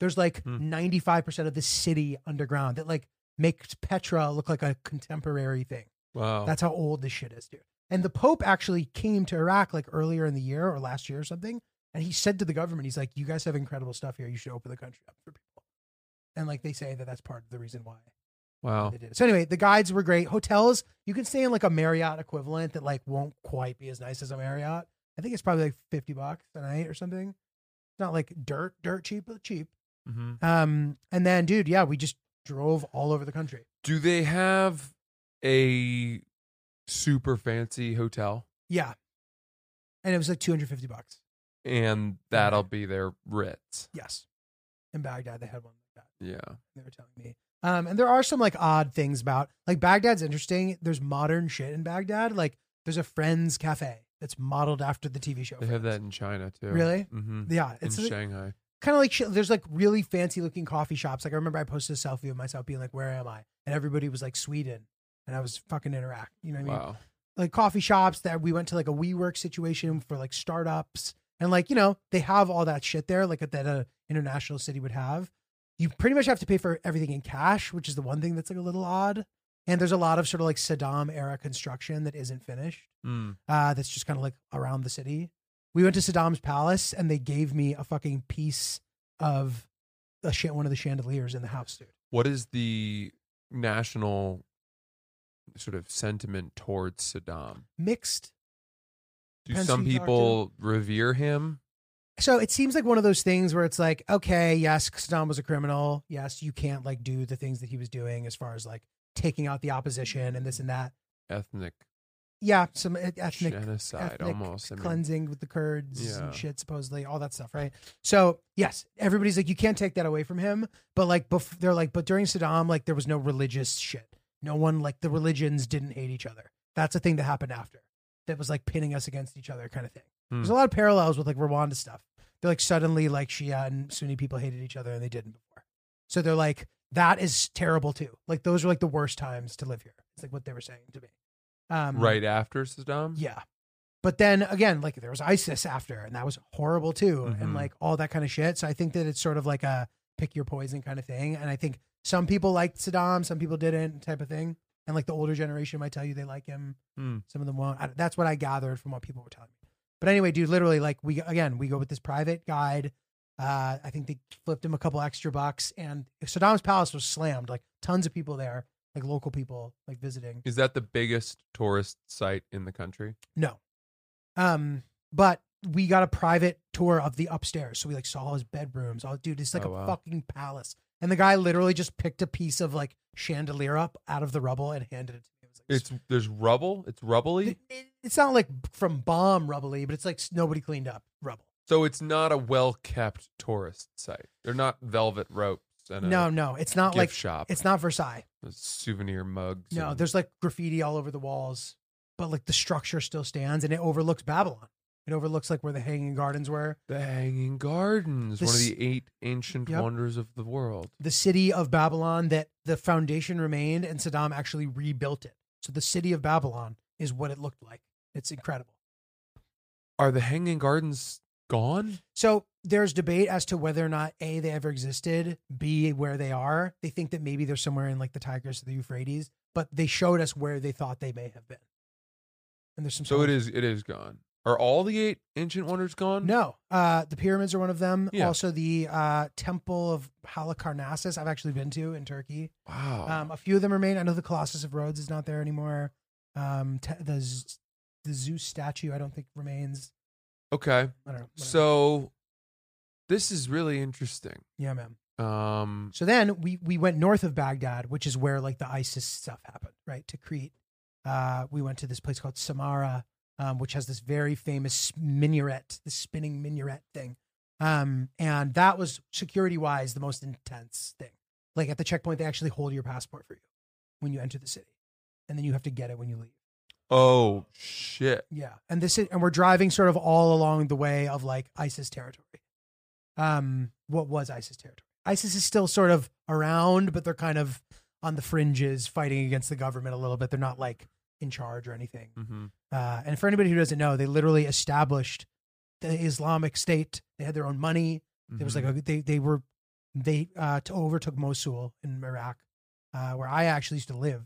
S1: There's like
S6: Hmm.
S1: ninety five percent of the city underground that like makes Petra look like a contemporary thing.
S6: wow.
S1: That's how old this shit is, dude. And the Pope actually came to Iraq like earlier in the year or last year or something. And he said to the government, he's like, you guys have incredible stuff here. You should open the country up for people. And like they say that that's part of the reason why
S6: wow.
S1: they did it. So anyway, the guides were great. Hotels, you can stay in like a Marriott equivalent that like won't quite be as nice as a Marriott. I think it's probably like 50 bucks a night or something. It's not like dirt, dirt cheap, but cheap.
S6: hmm
S1: Um, and then dude, yeah, we just drove all over the country.
S6: Do they have a super fancy hotel?
S1: Yeah. And it was like 250 bucks.
S6: And that'll be their Ritz.
S1: Yes. In Baghdad, they had one like that.
S6: Yeah.
S1: They were telling me. Um, and there are some like odd things about like Baghdad's interesting. There's modern shit in Baghdad. Like there's a Friends cafe that's modeled after the TV show.
S6: They have that in China too.
S1: Really?
S6: hmm
S1: Yeah,
S6: In
S1: it's
S6: Shanghai.
S1: kind of like. There's like really fancy looking coffee shops. Like I remember I posted a selfie of myself being like, "Where am I?" And everybody was like Sweden, and I was fucking in Iraq. You know what I mean? Like coffee shops that we went to like a WeWork situation for like startups and like you know they have all that shit there like that a international city would have. You pretty much have to pay for everything in cash, which is the one thing that's like a little odd. And there's a lot of sort of like Saddam era construction that isn't finished.
S6: Mm.
S1: Uh, that's just kind of like around the city. We went to Saddam's palace and they gave me a fucking piece of a sh- one of the chandeliers in the house, dude.
S6: What is the national sort of sentiment towards Saddam?
S1: Mixed.
S6: Do
S1: Depends
S6: some people revere him?
S1: So it seems like one of those things where it's like, okay, yes, Saddam was a criminal. Yes, you can't like do the things that he was doing as far as like taking out the opposition and this and that.
S6: Ethnic
S1: Yeah, some ethnic
S6: genocide
S1: ethnic
S6: almost. I mean,
S1: cleansing with the Kurds
S6: Yeah.
S1: and shit, supposedly all that stuff, right? So yes, everybody's like, you can't take that away from him. But like, bef- they're like, but during Saddam, like there was no religious shit. No one like the religions didn't hate each other. That's a thing that happened after. That was like pinning us against each other, kind of thing.
S6: Hmm.
S1: There's a lot of parallels with like Rwanda stuff. They're like suddenly like Shia and Sunni people hated each other and they didn't before. So they're like, that is terrible too. Like those are like the worst times to live here. It's like what they were saying to me. Um,
S6: right after Saddam?
S1: yeah. But then again, like there was ISIS after, and that was horrible too,
S6: Mhm.
S1: and like all that kind of shit. So I think that it's sort of like a pick your poison kind of thing. And I think some people liked Saddam, some people didn't, type of thing. And like the older generation might tell you they like him,
S6: Hmm.
S1: some of them won't. I, that's what I gathered from what people were telling me. But anyway, dude, literally, like we again, we go with this private guide. Uh, I think they flipped him a couple extra bucks, and Saddam's palace was slammed. Like tons of people there, like local people, like visiting.
S6: Is that the biggest tourist site in the country?
S1: No. Um, but we got a private tour of the upstairs. So we like saw all his bedrooms. Oh, dude, it's like
S6: Oh,
S1: a
S6: wow.
S1: fucking palace. And the guy literally just picked a piece of like chandelier up out of the rubble and handed it to me. It was like,
S6: It's there's rubble. It's rubbly.
S1: it- it- it's not like from bomb rubbly, but it's like nobody cleaned up rubble.
S6: So it's not a well kept tourist site. They're not velvet ropes and a
S1: No, no, it's not like
S6: shop.
S1: it's not Versailles.
S6: souvenir mugs.
S1: No,
S6: and-
S1: there's like graffiti all over the walls, but like the structure still stands and it overlooks Babylon. It overlooks like where the Hanging Gardens were.
S6: the Hanging Gardens, one of the eight ancient
S1: Yep.
S6: wonders of the world.
S1: the city of Babylon that the foundation remained and Saddam actually rebuilt it. So the city of Babylon is what it looked like. It's incredible.
S6: Are the Hanging Gardens gone?
S1: So there's debate as to whether or not A, they ever existed, B, where they are. They think that maybe they're somewhere in like the Tigris or the Euphrates, but they showed us where they thought they may have been. And there's some
S6: So it is. It is gone. Are all the eight ancient wonders gone?
S1: No, uh, the pyramids are one of them.
S6: Yeah.
S1: Also, the uh, temple of Halicarnassus, I've actually been to in Turkey.
S6: Wow.
S1: Um, a few of them remain. I know the Colossus of Rhodes is not there anymore. Um, te- the Z- the Zeus statue, I don't think remains.
S6: okay.
S1: I don't know.
S6: So this is really interesting.
S1: yeah, man.
S6: Um.
S1: So then we we went north of Baghdad, which is where like the ISIS stuff happened, right? Tikrit. Uh, we went to this place called Samarra, um, which has this very famous minaret, the spinning minaret thing. Um, and that was security wise the most intense thing. Like at the checkpoint, they actually hold your passport for you when you enter the city, and then you have to get it when you leave.
S6: Oh shit.
S1: Yeah, and this is, and we're driving sort of all along the way of like ISIS territory. Um, what was ISIS territory? ISIS is still sort of around, but they're kind of on the fringes, fighting against the government a little bit. They're not like in charge or anything.
S6: Mm-hmm.
S1: Uh, and for anybody who doesn't know, they literally established the Islamic State. They had their own money. There was like
S6: Mm-hmm.
S1: a, they they were they uh, overtook Mosul in Iraq, uh, where I actually used to live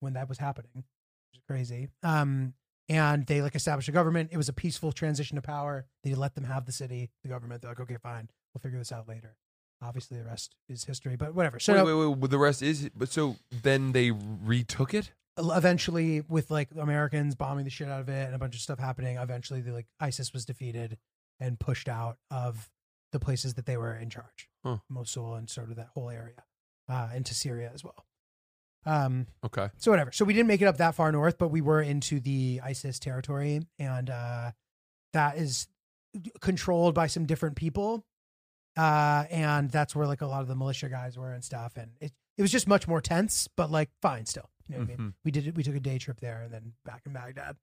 S1: when that was happening. Which is crazy. Um, and they like established a government. It was a peaceful transition to power. They let them have the city, the government. They're like, okay, fine, we'll figure this out later. Obviously, the rest is history, but whatever. So
S6: wait, wait, wait, the rest is. But so then they retook it.
S1: Eventually with like Americans bombing the shit out of it and a bunch of stuff happening, eventually the like ISIS was defeated and pushed out of the places that they were in charge,
S6: Huh.
S1: Mosul and sort of that whole area, uh, into Syria as well. Um,
S6: Okay.
S1: so whatever. So we didn't make it up that far north, but we were into the ISIS territory, and uh, that is controlled by some different people. Uh, and that's where like a lot of the militia guys were and stuff. And it, it was just much more tense, but like fine still. You know what I mean?
S6: Mhm.
S1: We did it. We took a day trip there and then back in Baghdad.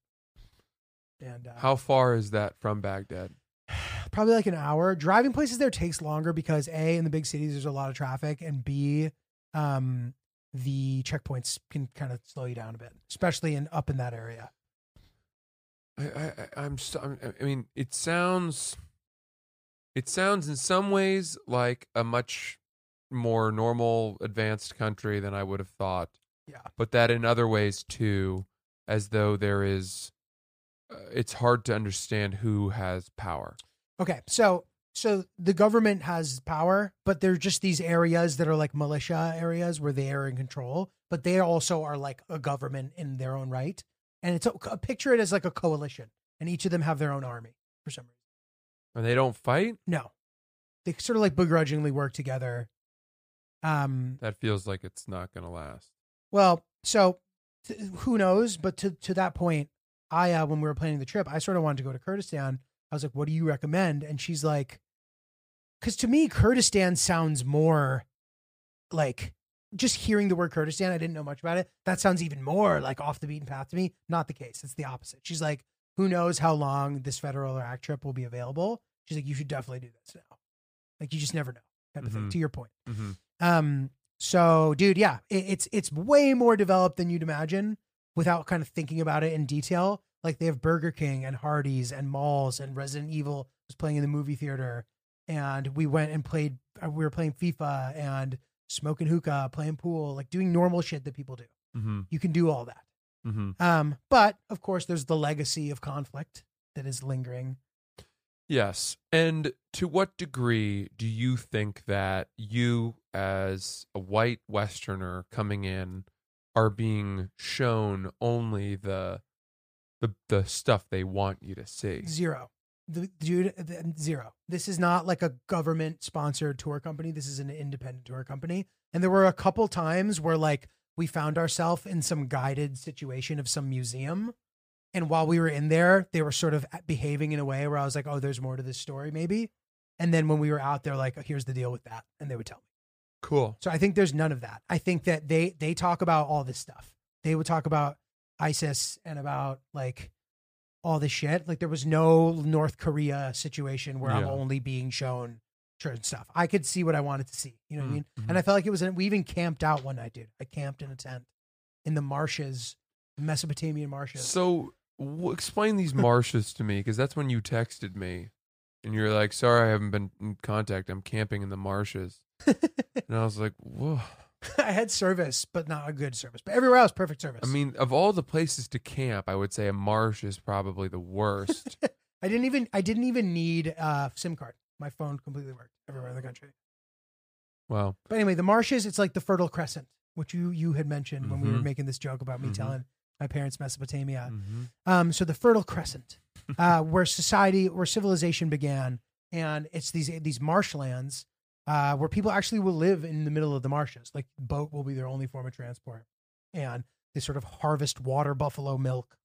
S1: And uh,
S6: How far is that from Baghdad? [SIGHS]
S1: probably like an hour. Driving places there takes longer because a in the big cities there's a lot of traffic, and b um, the checkpoints can kind of slow you down a bit, especially in up in that area.
S6: I, I, I- I'm, so, I'm. I mean, it sounds. It sounds in some ways like a much more normal, advanced country than I would have thought.
S1: Yeah.
S6: But that in other ways too, as though there is. Uh, it's hard to understand who has power.
S1: Okay, so so the government has power, but they're just these areas that are like militia areas where they are in control, but they also are like a government in their own right. And it's a, picture it as like a coalition, and each of them have their own army for some reason.
S6: And they don't fight.
S1: No, they sort of like begrudgingly work together. Um,
S6: That feels like it's not going to last.
S1: Well, so th- who knows? But to to that point, I uh, when we were planning the trip, I sort of wanted to go to Kurdistan. I was like, "What do you recommend?" And she's like, "Because to me, Kurdistan sounds more like just hearing the word Kurdistan. I didn't know much about it. That sounds even more like off the beaten path to me. Not the case. It's the opposite. She's like, "Who knows how long this federal or act trip will be available?" She's like, "You should definitely do this now. Like, you just never know." Type of thing.
S6: Mhm.
S1: To your point.
S6: Mm-hmm.
S1: Um, so dude, yeah, it, it's it's way more developed than you'd imagine without kind of thinking about it in detail. Like they have Burger King and Hardee's and malls and Resident Evil was playing in the movie theater, and we went and played. uh, We were playing FIFA and smoking hookah, playing pool, like doing normal shit that people do.
S6: Mm-hmm.
S1: You can do all that.
S6: Mm-hmm.
S1: Um, but of course, there's the legacy of conflict that is lingering.
S6: Yes. And to what degree do you think that you, as a white Westerner coming in, are being shown only the the the stuff they want you to see?
S1: Zero. The, dude, the, zero. This is not like a government sponsored tour company. This is an independent tour company. And there were a couple times where like we found ourselves in some guided situation of some museum. And while we were in there, they were sort of behaving in a way where I was like, oh, there's more to this story, maybe. And then when we were out there, like, oh, here's the deal with that. And they would tell me.
S6: Cool.
S1: So I think there's none of that. I think that they they talk about all this stuff. They would talk about ISIS and about like all this shit. Like there was no North Korea situation where I'm only being shown certain stuff. I could see what I wanted to see. You know what I mm, mean?
S6: Mm-hmm.
S1: And I felt like it was. We even camped out one night, dude. I camped in a tent in the marshes, Mesopotamian marshes.
S6: So w- explain these marshes to me because that's when you texted me and you're like, "Sorry, I haven't been in contact. I'm camping in the marshes." [LAUGHS] and I was like, "Whoa." [LAUGHS]
S1: I had service, but not a good service. But everywhere else, perfect service.
S6: I mean, of all the places to camp, I would say a marsh is probably the worst. [LAUGHS]
S1: I didn't even I didn't even need a SIM card. My phone completely worked everywhere in the country.
S6: well,
S1: But anyway, the marshes, it's like the Fertile Crescent, which you you had mentioned when we were
S6: Mhm.
S1: making this joke about me
S6: Mhm.
S1: telling my parents Mesopotamia.
S6: mhm.
S1: Um, so the Fertile Crescent, uh, where society, where civilization began, and it's these these marshlands uh, where people actually will live in the middle of the marshes. Like boat will be their only form of transport, and they sort of harvest water buffalo milk,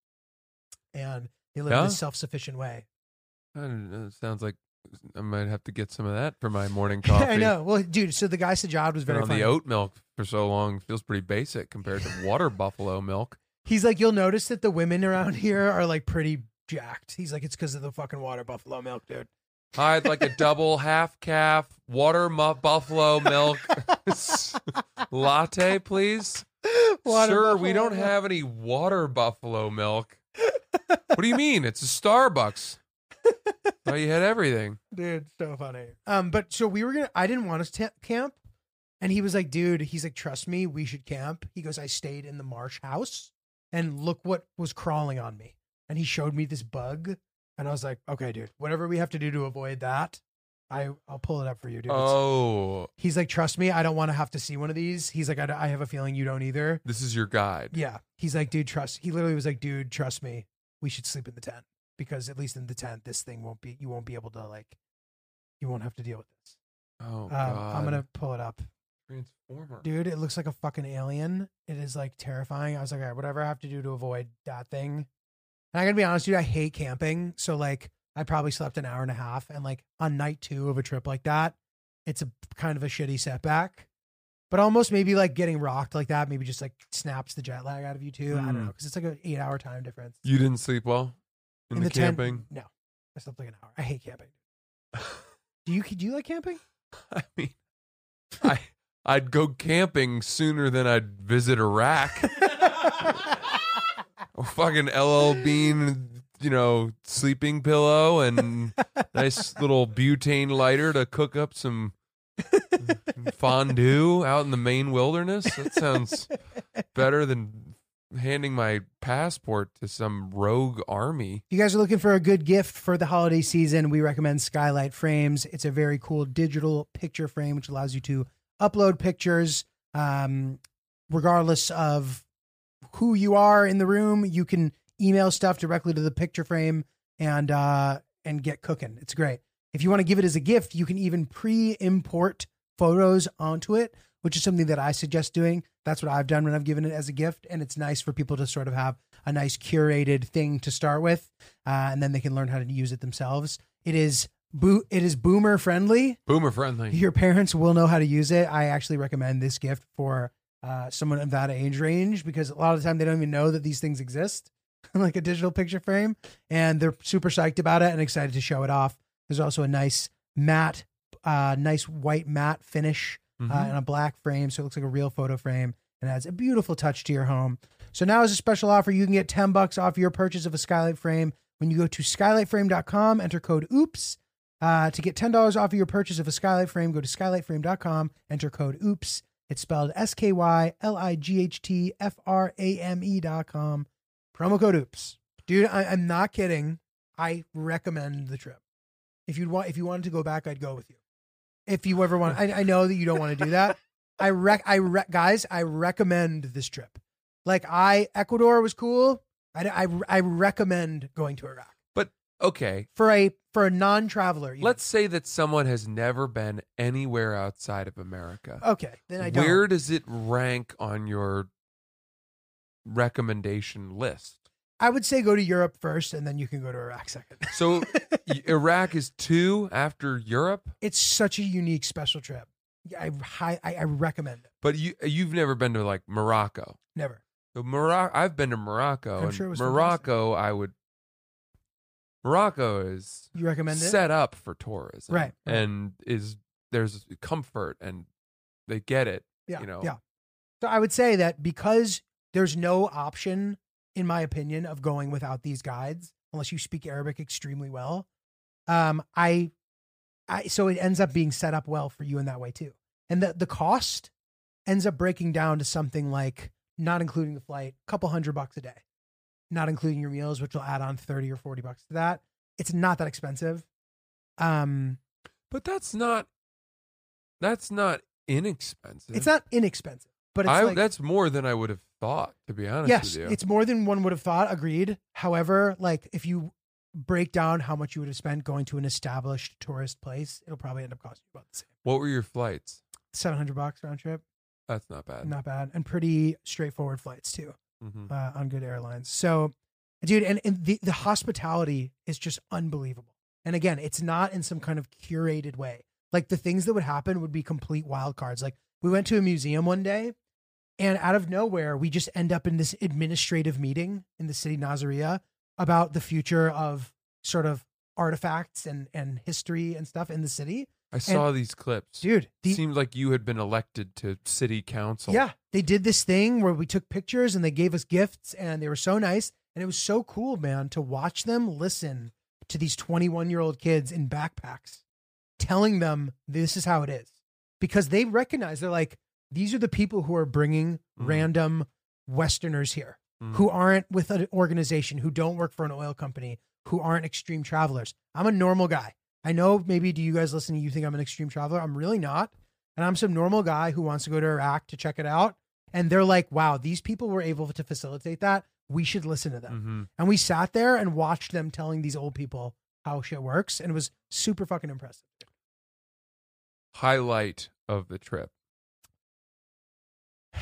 S1: and they live
S6: Yeah?
S1: this self sufficient way.
S6: I don't know, it sounds like I might have to get some of that for my morning [LAUGHS] coffee.
S1: I know. Well, dude, so the guy Sajad was
S6: Been
S1: very
S6: on
S1: funny.
S6: the oat milk for so long feels pretty basic compared to water [LAUGHS] buffalo milk.
S1: He's like, you'll notice that the women around here are like pretty jacked. He's like, it's because of the fucking water buffalo milk, dude.
S6: I'd like a double half calf water mu- buffalo milk [LAUGHS] latte, please.
S1: Water
S6: Sir, we don't
S1: milk.
S6: have any water buffalo milk. what do you mean? It's a Starbucks. oh, you had everything.
S1: dude so funny um but so we were gonna i didn't want to camp and he was like dude he's like trust me we should camp he goes i stayed in the marsh house and look what was crawling on me and he showed me this bug and i was like okay dude whatever we have to do to avoid that i i'll pull it up for you dude
S6: Oh,
S1: he's like trust me i don't want to have to see one of these he's like I, I have a feeling you don't either
S6: this is your guide.
S1: yeah he's like dude trust he literally was like dude trust me we should sleep in the tent because at least in the tent this thing won't be you won't be able to like you won't have to deal with this
S6: Oh,
S1: um,
S6: God.
S1: I'm gonna pull it up,
S6: Transformer.
S1: dude. It looks like a fucking alien. It is like terrifying. I was like, all right, whatever I have to do to avoid that thing. And I gotta be honest, dude. I hate camping, so like, I probably slept an hour and a half, and like on night two of a trip like that, it's a kind of a shitty setback. But almost maybe like getting rocked like that, maybe just like snaps the jet lag out of you too. I don't
S6: Mm.
S1: know because it's like an eight hour time difference.
S6: You didn't sleep well in, the,
S1: tent-
S6: camping?
S1: no, I slept like an hour. I hate camping. do you do you like camping? [LAUGHS]
S6: I mean, I I'd go camping sooner than I'd visit Iraq. [LAUGHS] a fucking LL Bean, you know, sleeping pillow and [LAUGHS] nice little butane lighter to cook up some fondue out in the Maine wilderness. That sounds better than handing my passport to some rogue army.
S1: If you guys are looking for a good gift for the holiday season, we recommend Skylight Frames. It's a very cool digital picture frame which allows you to upload pictures um, regardless of who you are in the room. You can email stuff directly to the picture frame and uh, and get cooking. It's great. If you want to give it as a gift, you can even pre-import photos onto it, which is something that I suggest doing. That's what I've done when I've given it as a gift, and it's nice for people to sort of have a nice curated thing to start with, uh, and then they can learn how to use it themselves. It is bo- it is boomer friendly.
S6: Boomer friendly.
S1: Your parents will know how to use it. I actually recommend this gift for uh, someone of that age range because a lot of the time they don't even know that these things exist, [LAUGHS] like a digital picture frame, and they're super psyched about it and excited to show it off. There's also a nice matte, uh, nice white matte finish uh,
S6: Mhm.
S1: in a black frame, so it looks like a real photo frame and adds a beautiful touch to your home. So now, as a special offer, you can get 10 bucks off your purchase of a skylight frame when you go to skylightframe.com, enter code OOPS. Uh, to get $10 off of your purchase of a skylight frame, go to skylightframe.com, enter code OOPS. It's spelled S K Y L I G H T F R A M E dot com. Promo code OOPS. Dude, I, I'm not kidding. I recommend the trip. If you'd want, if you wanted to go back, I'd go with you. If you ever want, I, I know that you don't want to do that. I rec, I rec, guys, I recommend this trip. Like I, Ecuador was cool. I, I, I recommend going to Iraq
S6: okay,
S1: for a for a non-traveler. even.
S6: Let's say that someone has never been anywhere outside of America.
S1: okay, then I don't.
S6: Where does it rank on your recommendation list?
S1: I would say go to Europe first, and then you can go to Iraq second.
S6: So [LAUGHS] Iraq is two after Europe,
S1: It's such a unique, special trip. I I, I recommend it.
S6: but you you've never been to like Morocco.
S1: Never.
S6: So Morocco, I've been to Morocco.
S1: I'm
S6: and
S1: sure it was
S6: Morocco, I would. Morocco is
S1: You recommend it?
S6: set up for tourism,
S1: Right, right.
S6: And is there's comfort and they get it.
S1: Yeah.
S6: you know.
S1: Yeah. So I would say that because there's no option, in my opinion, of going without these guides unless you speak Arabic extremely well. Um, I, I so it ends up being set up well for you in that way too, and the the cost ends up breaking down to something like not including the flight, a couple hundred bucks a day, not including your meals, which will add on thirty or forty bucks to that. It's not that expensive. Um,
S6: But that's not that's not inexpensive.
S1: it's not inexpensive, but it's
S6: I,
S1: like,
S6: that's more than I would have thought, to be honest
S1: yes,
S6: with you.
S1: it's more than one would have thought. Agreed. However, like if you break down how much you would have spent going to an established tourist place, it'll probably end up costing you about the same.
S6: what were your flights?
S1: Seven hundred bucks round trip,
S6: That's not bad.
S1: not bad, and pretty straightforward flights too
S6: Mhm.
S1: uh, on good airlines. So dude. And, and the the hospitality is just unbelievable. And again, it's not in some kind of curated way. Like the things that would happen would be complete wild cards. Like we went to a museum one day, and out of nowhere, we just end up in this administrative meeting in the city Nasiriyah about the future of sort of artifacts and and history and stuff in the city.
S6: I saw these clips.
S1: Dude, the,
S6: Seemed like you had been elected to city council.
S1: Yeah, they did this thing where we took pictures and they gave us gifts and they were so nice and it was so cool, man, to watch them listen to these 21 year old kids in backpacks telling them this is how it is because they recognize they're like these are the people who are bringing mm-hmm. random Westerners here mm-hmm. who aren't with an organization, who don't work for an oil company, who aren't extreme travelers. I'm a normal guy. I know maybe do you guys listening, you think I'm an extreme traveler. I'm really not. And I'm some normal guy who wants to go to Iraq to check it out. And they're like, wow, these people were able to facilitate that. We should listen to them.
S6: hmm
S1: And we sat there and watched them telling these old people how shit works. And it was super fucking impressive.
S6: Highlight of the trip. [SIGHS]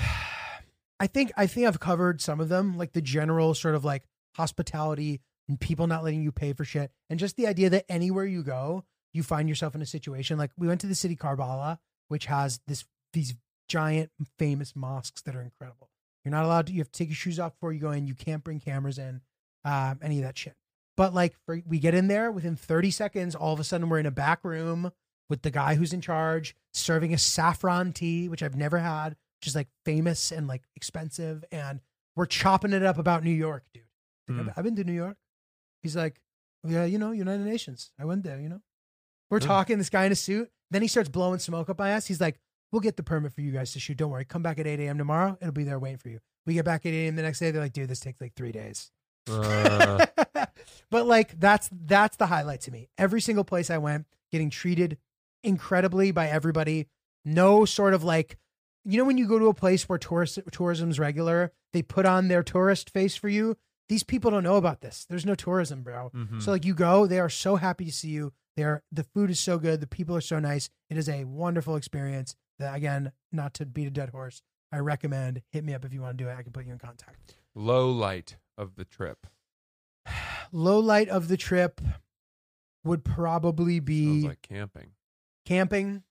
S1: I think I think I've covered some of them, like the general sort of like hospitality and people not letting you pay for shit, and just the idea that anywhere you go, you find yourself in a situation like we went to the city Karbala, which has this these giant famous mosques that are incredible. You're not allowed to. You have to take your shoes off before you go in. You can't bring cameras in, um, any of that shit. But like, for, we get in there within 30 seconds. All of a sudden, we're in a back room with the guy who's in charge serving a saffron tea, which I've never had, which is like famous and like expensive. And we're chopping it up about New York, dude.
S6: Mm.
S1: I've been to New York. He's like, yeah, you know, United Nations. I went there, you know. We're
S6: Yeah.
S1: talking, this guy in a suit. Then he starts blowing smoke up my ass. He's like, we'll get the permit for you guys to shoot. Don't worry. Come back at 8 a.m. tomorrow. It'll be there waiting for you. We get back at 8 a.m. the next day. They're like, dude, this takes like three days.
S6: Uh, [LAUGHS]
S1: but like that's that's the highlight to me. Every single place I went, getting treated incredibly by everybody. No sort of like, you know, when you go to a place where tourist tourism's regular, they put on their tourist face for you. These people don't know about this. There's no tourism, bro.
S6: mhm.
S1: So like you go, they are so happy to see you. They are the food is so good, the people are so nice. It is a wonderful experience. That again, not to beat a dead horse, I recommend. Hit me up if you want to do it. I can put you in contact.
S6: Low light of the trip. [SIGHS]
S1: Low light of the trip would probably
S6: Sounds
S1: be
S6: like camping.
S1: camping,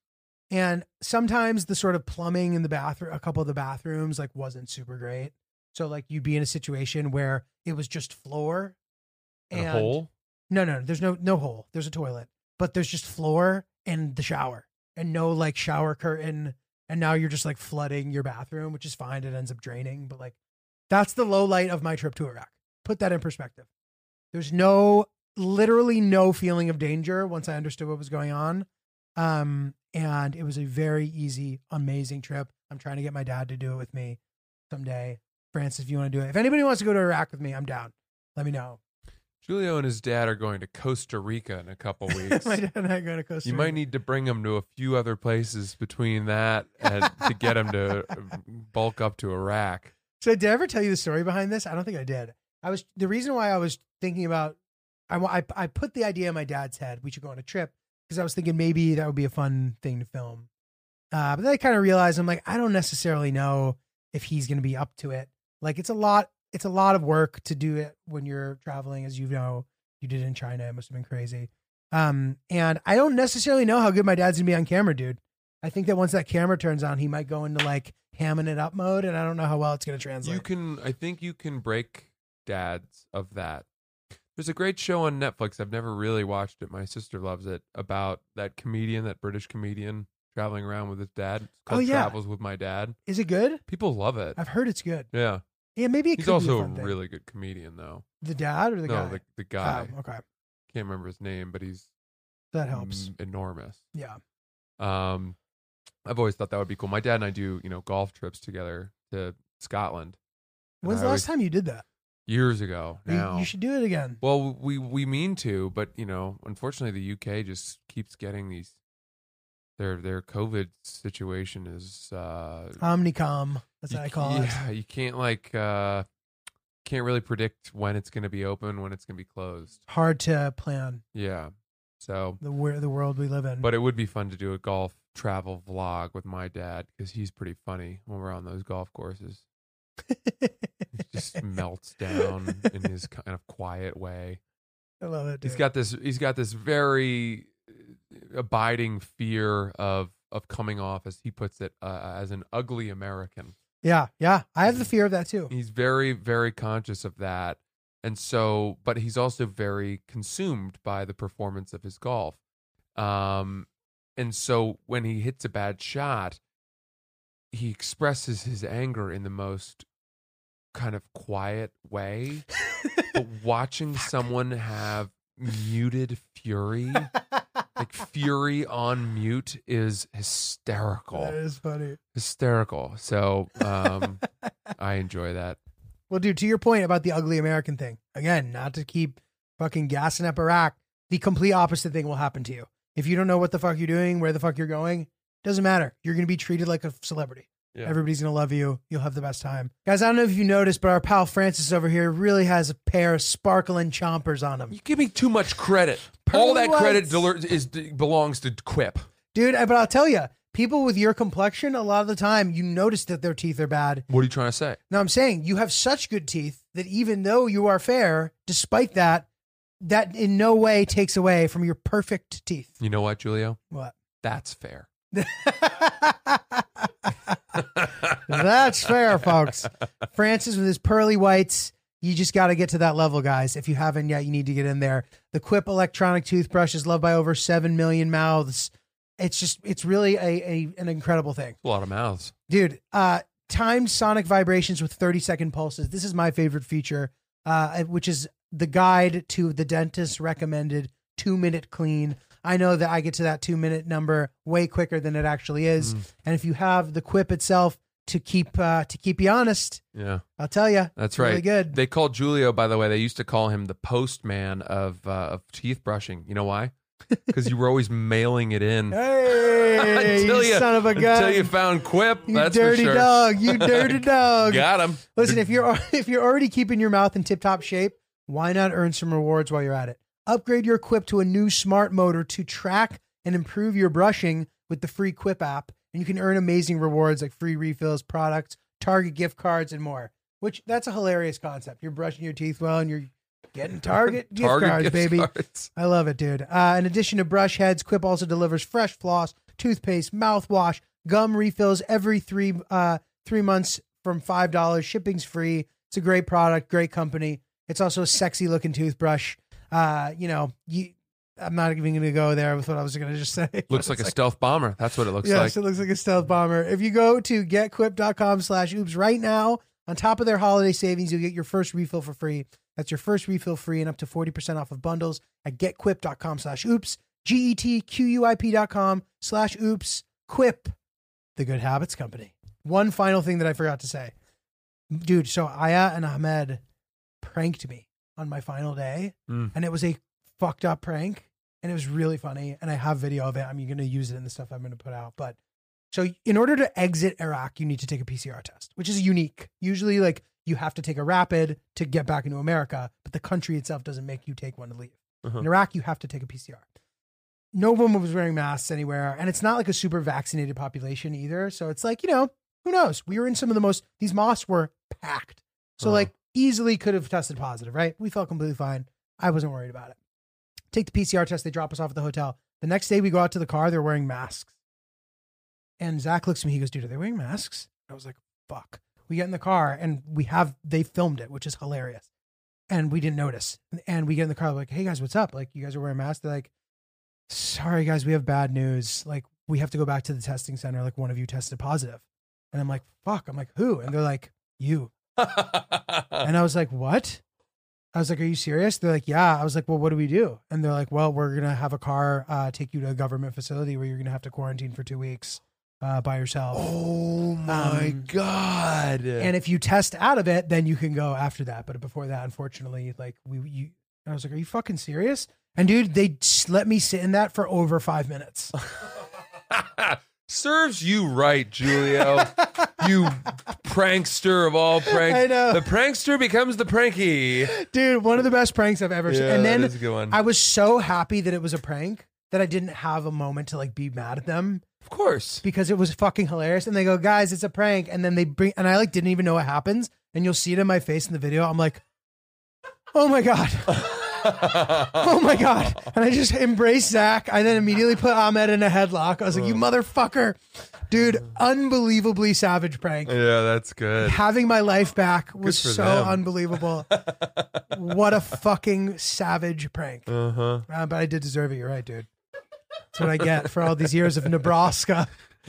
S1: and sometimes the sort of plumbing in the bathroom, a couple of the bathrooms, like wasn't super great. So like you'd be in a situation where it was just floor
S6: And a hole.
S1: No, no, there's no no hole. There's a toilet, but there's just floor and the shower, and no like shower curtain. And now you're just like flooding your bathroom, which is fine. It ends up draining, but like that's the low light of my trip to Iraq. Put that in perspective. There's no, literally no feeling of danger once I understood what was going on. Um, and it was a very easy, amazing trip. I'm trying to get my dad to do it with me someday. Francis, if you want to do it, if anybody wants to go to Iraq with me, I'm down. Let me know.
S6: Giulio and his dad are going to Costa Rica in a couple [LAUGHS] weeks.
S1: my dad and I are going to Costa
S6: You
S1: Rica.
S6: might need to bring him to a few other places between that and to get him to [LAUGHS] bulk up to Iraq.
S1: So did I ever tell you the story behind this? I don't think I did. I was the reason why I was thinking about I I, I put the idea in my dad's head we should go on a trip because I was thinking maybe that would be a fun thing to film. Uh, but then I kind of realized I'm like I don't necessarily know if he's going to be up to it. Like it's a lot it's a lot of work to do it when you're traveling as you know you did in China. It must have been crazy. Um, and I don't necessarily know how good my dad's gonna be on camera, dude. I think that once that camera turns on, he might go into like hamming it up mode, and I don't know how well it's gonna translate.
S6: You can, I think you can break dads of that. There's a great show on Netflix. I've never really watched it. My sister loves it about that comedian, that British comedian traveling around with his dad. It's called
S1: Oh, yeah.
S6: Travels with My Dad.
S1: Is it good?
S6: People love it.
S1: I've heard it's good.
S6: yeah.
S1: Yeah, maybe it
S6: He's
S1: could
S6: also
S1: be
S6: a
S1: a
S6: really good comedian, though.
S1: the dad or the
S6: no,
S1: guy.
S6: the, the guy.
S1: Oh, okay,
S6: Can't remember his name, but he's
S1: that helps.
S6: mm, enormous.
S1: Yeah.
S6: Um, I've always thought that would be cool. My dad and I do, you know, golf trips together to Scotland.
S1: When's the last time you did that?
S6: Years ago
S1: You-
S6: now.
S1: You, should do it again.
S6: Well, we we mean to, but you know, unfortunately, the UK just keeps getting these. Their their COVID situation is. uh
S1: Omnicom. That's
S6: you
S1: what I call it.
S6: Yeah, you can't like uh can't really predict when it's going to be open, when it's going to be closed.
S1: Hard to plan
S6: Yeah, so
S1: the wor- the world we live in.
S6: but it would be fun to do a golf travel vlog with my dad because he's pretty funny when we're on those golf courses. he [LAUGHS] just melts down in his kind of quiet way.
S1: I love it. Dude.
S6: He's got this. He's got this very abiding fear of of coming off, as he puts it, uh, as an ugly American.
S1: yeah, yeah. I have the fear of that too.
S6: He's very, very conscious of that, and so, but he's also very consumed by the performance of his golf. Um, and so when he hits a bad shot, he expresses his anger in the most kind of quiet way. [LAUGHS] but watching someone have muted fury, [LAUGHS] like fury on mute, is hysterical.
S1: That is funny.
S6: Hysterical. So um, I enjoy that.
S1: Well, dude, to your point about the ugly American thing, again, not to keep fucking gassing up Iraq, the complete opposite thing will happen to you. If you don't know what the fuck you're doing, where the fuck you're going, doesn't matter. You're going to be treated like a celebrity.
S6: Yeah.
S1: Everybody's going to love you. You'll have the best time. Guys, I don't know if you noticed, but our pal Francis over here really has a pair of sparkling chompers on him.
S6: You give me too much credit. All that credit deler- is belongs to Quip.
S1: Dude, but I'll tell you, people with your complexion, a lot of the time, you notice that their teeth are bad.
S6: What are you trying to say?
S1: No, I'm saying you have such good teeth that even though you are fair, despite that, that in no way takes away from your perfect teeth.
S6: You know what, Giulio?
S1: What?
S6: That's fair. [LAUGHS]
S1: That's fair, folks. Francis with his pearly whites. You just got to get to that level, guys. If you haven't yet, you need to get in there. The Quip electronic toothbrush is loved by over 7 million mouths. It's just, it's really a, a an incredible thing.
S6: A lot of mouths.
S1: Dude, uh, timed sonic vibrations with 30 second pulses. This is my favorite feature, uh, which is the guide to the dentist recommended two minute clean. I know that I get to that two minute number way quicker than it actually is. And if you have the quip itself to keep uh, to keep you honest,
S6: Yeah,
S1: I'll tell you,
S6: that's right.
S1: Really good.
S6: They called Giulio, by the way. They used to call him the postman of uh, of teeth brushing. You know why? [LAUGHS] Because you were always mailing it in. [LAUGHS]
S1: hey,
S6: until
S1: you, son of a gun!
S6: Until you found Quip.
S1: you
S6: that's
S1: dirty
S6: for sure.
S1: dog! You [LAUGHS] dirty dog!
S6: Got him.
S1: Listen, if you're if you're already keeping your mouth in tip top shape, why not earn some rewards while you're at it? Upgrade your Quip to a new smart motor to track and improve your brushing with the free Quip app, and you can earn amazing rewards like free refills, products, Target gift cards, and more. Which that's a hilarious concept. You're brushing your teeth well, and you're getting Target [LAUGHS] gift
S6: Target
S1: cards,
S6: gift
S1: baby.
S6: cards.
S1: I love it, dude. Uh, in addition to brush heads, Quip also delivers fresh floss, toothpaste, mouthwash, gum refills every three uh, three months from five dollars. Shipping's free. It's a great product, great company. It's also a sexy looking toothbrush. Uh, you know, you, I'm not even going to go there with what I was going to just say. [LAUGHS]
S6: Looks like a
S1: It's
S6: stealth bomber. That's what it looks
S1: yes,
S6: like.
S1: it looks like a stealth bomber. If you go to getquip.com slash oops right now, on top of their holiday savings, you'll get your first refill for free. That's your first refill free and up to 40% off of bundles at getquip.com slash oops. E G-E-T-Q-U-I-P dot com slash oops. Quip, the good habits company. One final thing that I forgot to say. Dude, so Aya and Ahmed pranked me on my final day
S6: Mm.
S1: and it was a fucked up prank and it was really funny and i have video of it i'm going to use it in the stuff i'm going to put out but so in order to exit iraq you need to take a pcr test which is unique usually like you have to take a rapid to get back into america but the country itself doesn't make you take one to leave
S6: Uh-huh.
S1: in iraq you have to take a pcr no one was wearing masks anywhere and it's not like a super vaccinated population either so it's like you know who knows we were in some of the most these mosques were packed so
S6: Uh-huh.
S1: like easily could have tested positive right we felt completely fine i wasn't worried about it take the PCR test. They drop us off at the hotel. The next day we go out to the car. They're wearing masks. And Zach looks at me. He goes, dude, are they wearing masks? I was like, fuck. We get in the car and we have, they filmed it, which is hilarious. And we didn't notice. And we get in the car, like, hey guys, what's up? Like, you guys are wearing masks. They're like, sorry guys, we have bad news. Like, we have to go back to the testing center. Like, one of you tested positive. And I'm like, fuck. I'm like, who? And they're like, you. [LAUGHS] And I was like, what? I was like, are you serious? They're like, yeah. I was like, well, what do we do? And they're like, well, we're going to have a car uh, take you to a government facility where you're going to have to quarantine for two weeks uh, by yourself.
S6: oh my
S1: Um,
S6: god!
S1: And if you test out of it, then you can go after that. But before that, unfortunately, like we, you, I was like, are you fucking serious? And dude, they let me sit in that for over five minutes. [LAUGHS]
S6: Serves you right, Giulio. [LAUGHS] you prankster of all pranks.
S1: I know.
S6: The prankster becomes the pranky.
S1: dude, one of the best pranks I've ever seen.
S6: Yeah,
S1: And
S6: that
S1: then
S6: is a good one.
S1: I was so happy that it was a prank that I didn't have a moment to like be mad at them.
S6: Of course.
S1: because it was fucking hilarious. And they go, guys, it's a prank. And then they bring, and I like didn't even know what happens and you'll see it in my face in the video. I'm like, oh my god, [LAUGHS] [LAUGHS] oh my god, and I just embrace Zach. I then immediately put Ahmed in a headlock. I was like, you motherfucker, dude, unbelievably savage prank.
S6: Yeah, that's good.
S1: Having my life back was so
S6: them.
S1: unbelievable. [LAUGHS] what a fucking savage prank.
S6: Uh huh.
S1: Uh, but I did deserve it. You're right, dude. That's what I get for all these years of Nebraska. [LAUGHS]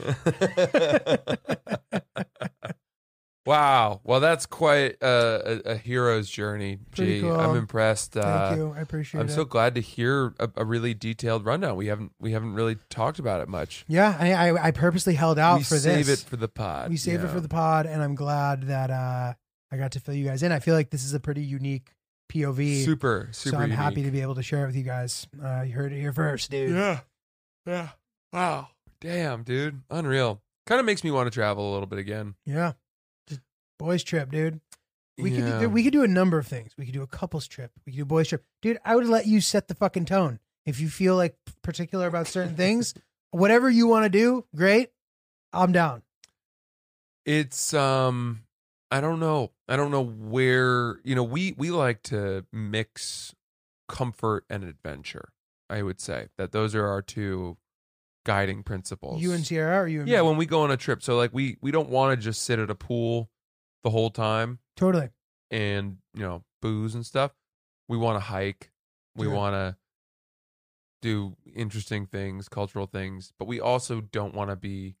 S6: Wow. Well, that's quite a, a, a hero's journey.
S1: Pretty
S6: Gee,
S1: cool.
S6: I'm impressed.
S1: Thank
S6: uh,
S1: you. I appreciate it.
S6: I'm so glad to hear a, a really detailed rundown. We haven't we haven't really talked about it much.
S1: yeah, I, I, I purposely held out
S6: we
S1: for
S6: save
S1: this.
S6: Save it for the pod.
S1: we saved it for the pod, and I'm glad that uh, I got to fill you guys in. I feel like this is a pretty unique POV.
S6: super super.
S1: so I'm happy to be able to share it with you guys. Uh, you heard it here first, dude.
S6: Yeah. Yeah. Wow. Damn, dude. Unreal. Kind of makes me want to travel a little bit again.
S1: Yeah. Boys trip, dude. We could do, we could do a number of things. We could do a couples trip. We could do a boys trip. Dude, I would let you set the fucking tone. If you feel like particular about certain things, [LAUGHS] whatever you want to do, great. I'm down.
S6: It's um I don't know. I don't know where, you know, we we like to mix comfort and adventure. I would say that those are our two guiding principles.
S1: You and Sierra or you and
S6: Yeah,
S1: me?
S6: when we go on a trip. So like we we don't want to just sit at a pool the whole time
S1: totally.
S6: and, you know, booze and stuff. We want to hike. We want to do interesting things, cultural things, but we also don't want to be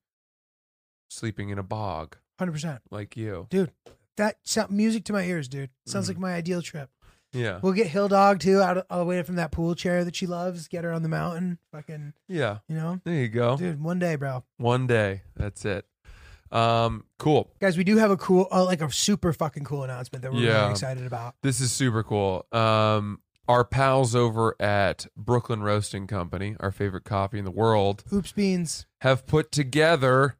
S6: sleeping in a bog
S1: 100%.
S6: like you.
S1: Dude, that sound music to my ears, dude. Sounds
S6: Mhm.
S1: like my ideal trip.
S6: Yeah.
S1: We'll get Hill Dog too out all the way from that pool chair that she loves. Get her on the mountain. Fucking,
S6: Yeah.
S1: you know?
S6: There you go.
S1: Dude, one day, bro.
S6: One day. That's it. Um, cool.
S1: Guys, we do have a cool, uh, like a super fucking cool announcement that we're
S6: Yeah.
S1: really excited about.
S6: This is super cool. Um, our pals over at Brooklyn Roasting Company, our favorite coffee in the world,
S1: Oops Beans.
S6: have put together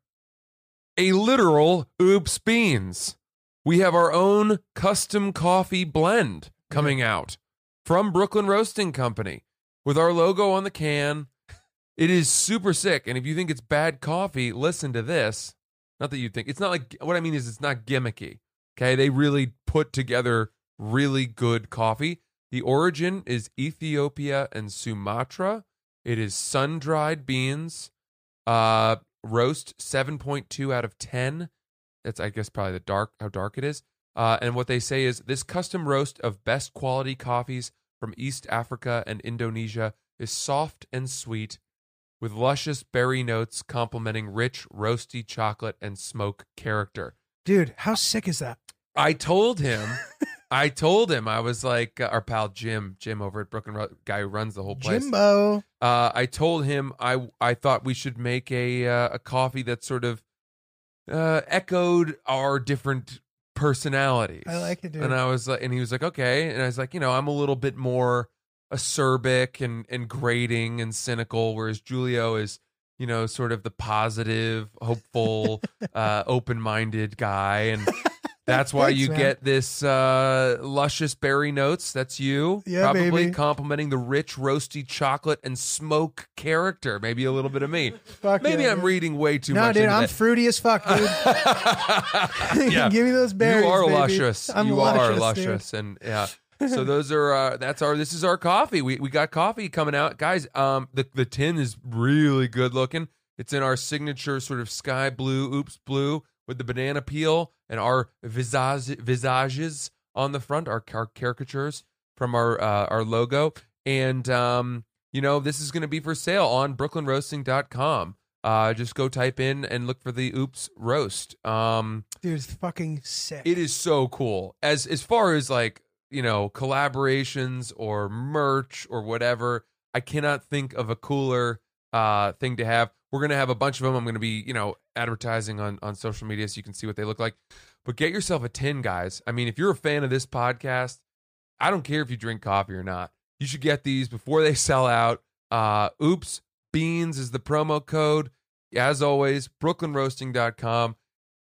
S6: a literal oops beans. We have our own custom coffee blend coming out from Brooklyn Roasting Company with our logo on the can. It is super sick. And if you think it's bad coffee, listen to this. Not that you think it's not like what I mean is it's not gimmicky. Okay. They really put together really good coffee. The origin is Ethiopia and Sumatra. It is sun dried beans. Uh, roast 7.2 out of 10. That's, I guess, probably the dark, how dark it is. Uh, and what they say is this custom roast of best quality coffees from East Africa and Indonesia is soft and sweet with luscious berry notes complementing rich, roasty chocolate and smoke character.
S1: Dude, how sick is that?
S6: I told him, [LAUGHS] I told him, I was like, uh, our pal Jim, Jim over at Brooklyn, Ro- guy who runs the whole place.
S1: Jimbo.
S6: Uh, I told him I I thought we should make a uh, a coffee that sort of uh, echoed our different personalities.
S1: I like it, dude.
S6: And I was like, and he was like, okay. And I was like, you know, I'm a little bit more acerbic and and grating and cynical, whereas Giulio is, you know, sort of the positive, hopeful, [LAUGHS] uh, open minded guy, and. [LAUGHS] That's why
S1: Thanks,
S6: you
S1: man.
S6: get this uh, luscious berry notes. That's you.
S1: Yeah,
S6: Probably
S1: baby.
S6: complementing the rich, roasty chocolate and smoke character. Maybe a little bit of me. [LAUGHS]
S1: Fuck
S6: Maybe
S1: yeah,
S6: I'm
S1: dude.
S6: reading way too
S1: no,
S6: much.
S1: dude,
S6: into
S1: I'm
S6: that.
S1: fruity as fuck, dude.
S6: yeah.
S1: Give me those berries.
S6: You are
S1: baby.
S6: luscious.
S1: I'm
S6: you are
S1: luscious,
S6: luscious, and yeah. So [LAUGHS] those are uh, that's our this is our coffee. We we got coffee coming out, guys. Um, the the tin is really good looking. It's in our signature sort of sky blue, oops blue with the banana peel and our visage visages on the front, our, our caricatures from our uh, our logo. And um, you know, this is going to be for sale on brooklynroasting.com. Uh, just go type in and look for the oops roast. Um,
S1: Dude, it's fucking sick.
S6: it is so cool. As as far as like, you know, collaborations or merch or whatever, I cannot think of a cooler uh thing to have. We're to have a bunch of them. I'm to be, you know, advertising on on social media so you can see what they look like. But get yourself a tin, guys. I mean, if you're a fan of this podcast, I don't care if you drink coffee or not. You should get these before they sell out. Uh oops beans is the promo code. As always, brooklynroasting.com.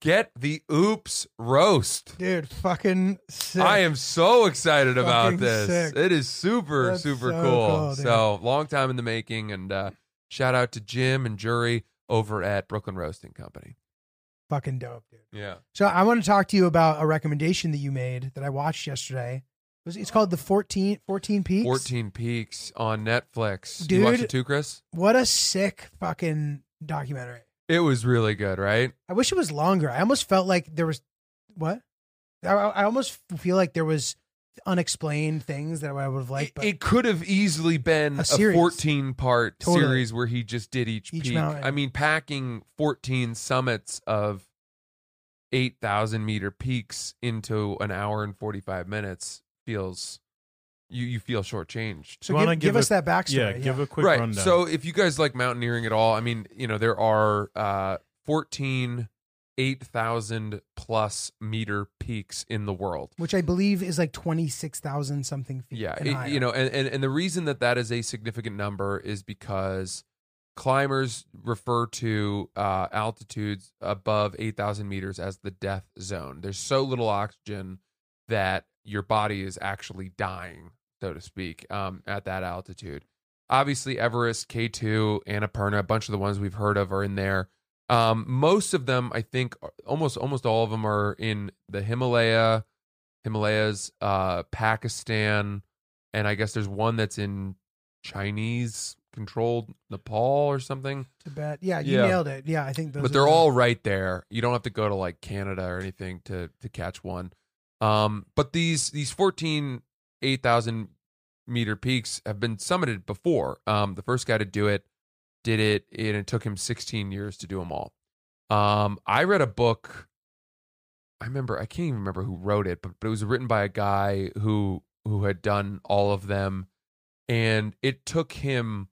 S6: Get the oops roast.
S1: Dude, fucking sick.
S6: I am so excited about this.
S1: sick.
S6: It is super,
S1: That's
S6: super
S1: so
S6: cool.
S1: cool,
S6: so long time in the making. And uh, shout out to Jim and Jury over at Brooklyn Roasting Company.
S1: fucking dope, dude.
S6: Yeah.
S1: So I want to talk to you about a recommendation that you made that I watched yesterday. It's called the 14, 14 Peaks.
S6: 14 Peaks on Netflix.
S1: Dude.
S6: You watched it too, Chris?
S1: What a sick fucking documentary.
S6: It was really good, right?
S1: I wish it was longer. I almost felt like there was what? I, I almost feel like there was unexplained things that I would have liked.
S6: It,
S1: But
S6: it could have easily been
S1: A
S6: a, 14 part
S1: Totally.
S6: series where he just did each,
S1: Each
S6: peak.
S1: mountain.
S6: I mean, packing 14 summits of 8,000 meter peaks into an hour and 45 minutes feels, you, you feel shortchanged.
S1: so give, give
S8: give
S1: us
S8: a-
S1: that backstory.
S8: Yeah, give a quick
S6: right.
S8: rundown.
S6: So if you guys like mountaineering at all, I mean, you know, there are uh 14 8,000 plus meter peaks in the world.
S1: which I believe is like twenty six thousand something feet.
S6: Yeah,
S1: and
S6: it- you know, and, and and the reason that that is a significant number is because climbers refer to uh, altitudes above eight thousand meters as the death zone. There's so little oxygen that your body is actually dying, so to speak, um, at that altitude. Obviously, Everest, K two, Annapurna, a bunch of the ones we've heard of are in there. Um, most of them, I think, almost almost all of them are in the Himalaya, Himalayas, uh, Pakistan, and I guess there's one that's in Chinese controlled Nepal or something.
S1: Tibet. Yeah, you
S6: Yeah.
S1: nailed it. Yeah, I think those.
S6: but they're
S1: the-
S6: all right there. You don't have to go to like Canada or anything to to catch one. Um, but these these 14 8,000 meter peaks have been summited before. Um, the first guy to do it did it, and it took him 16 years to do them all. Um, I read a book. I remember I can't even remember who wrote it, but, but it was written by a guy who who had done all of them, and it took him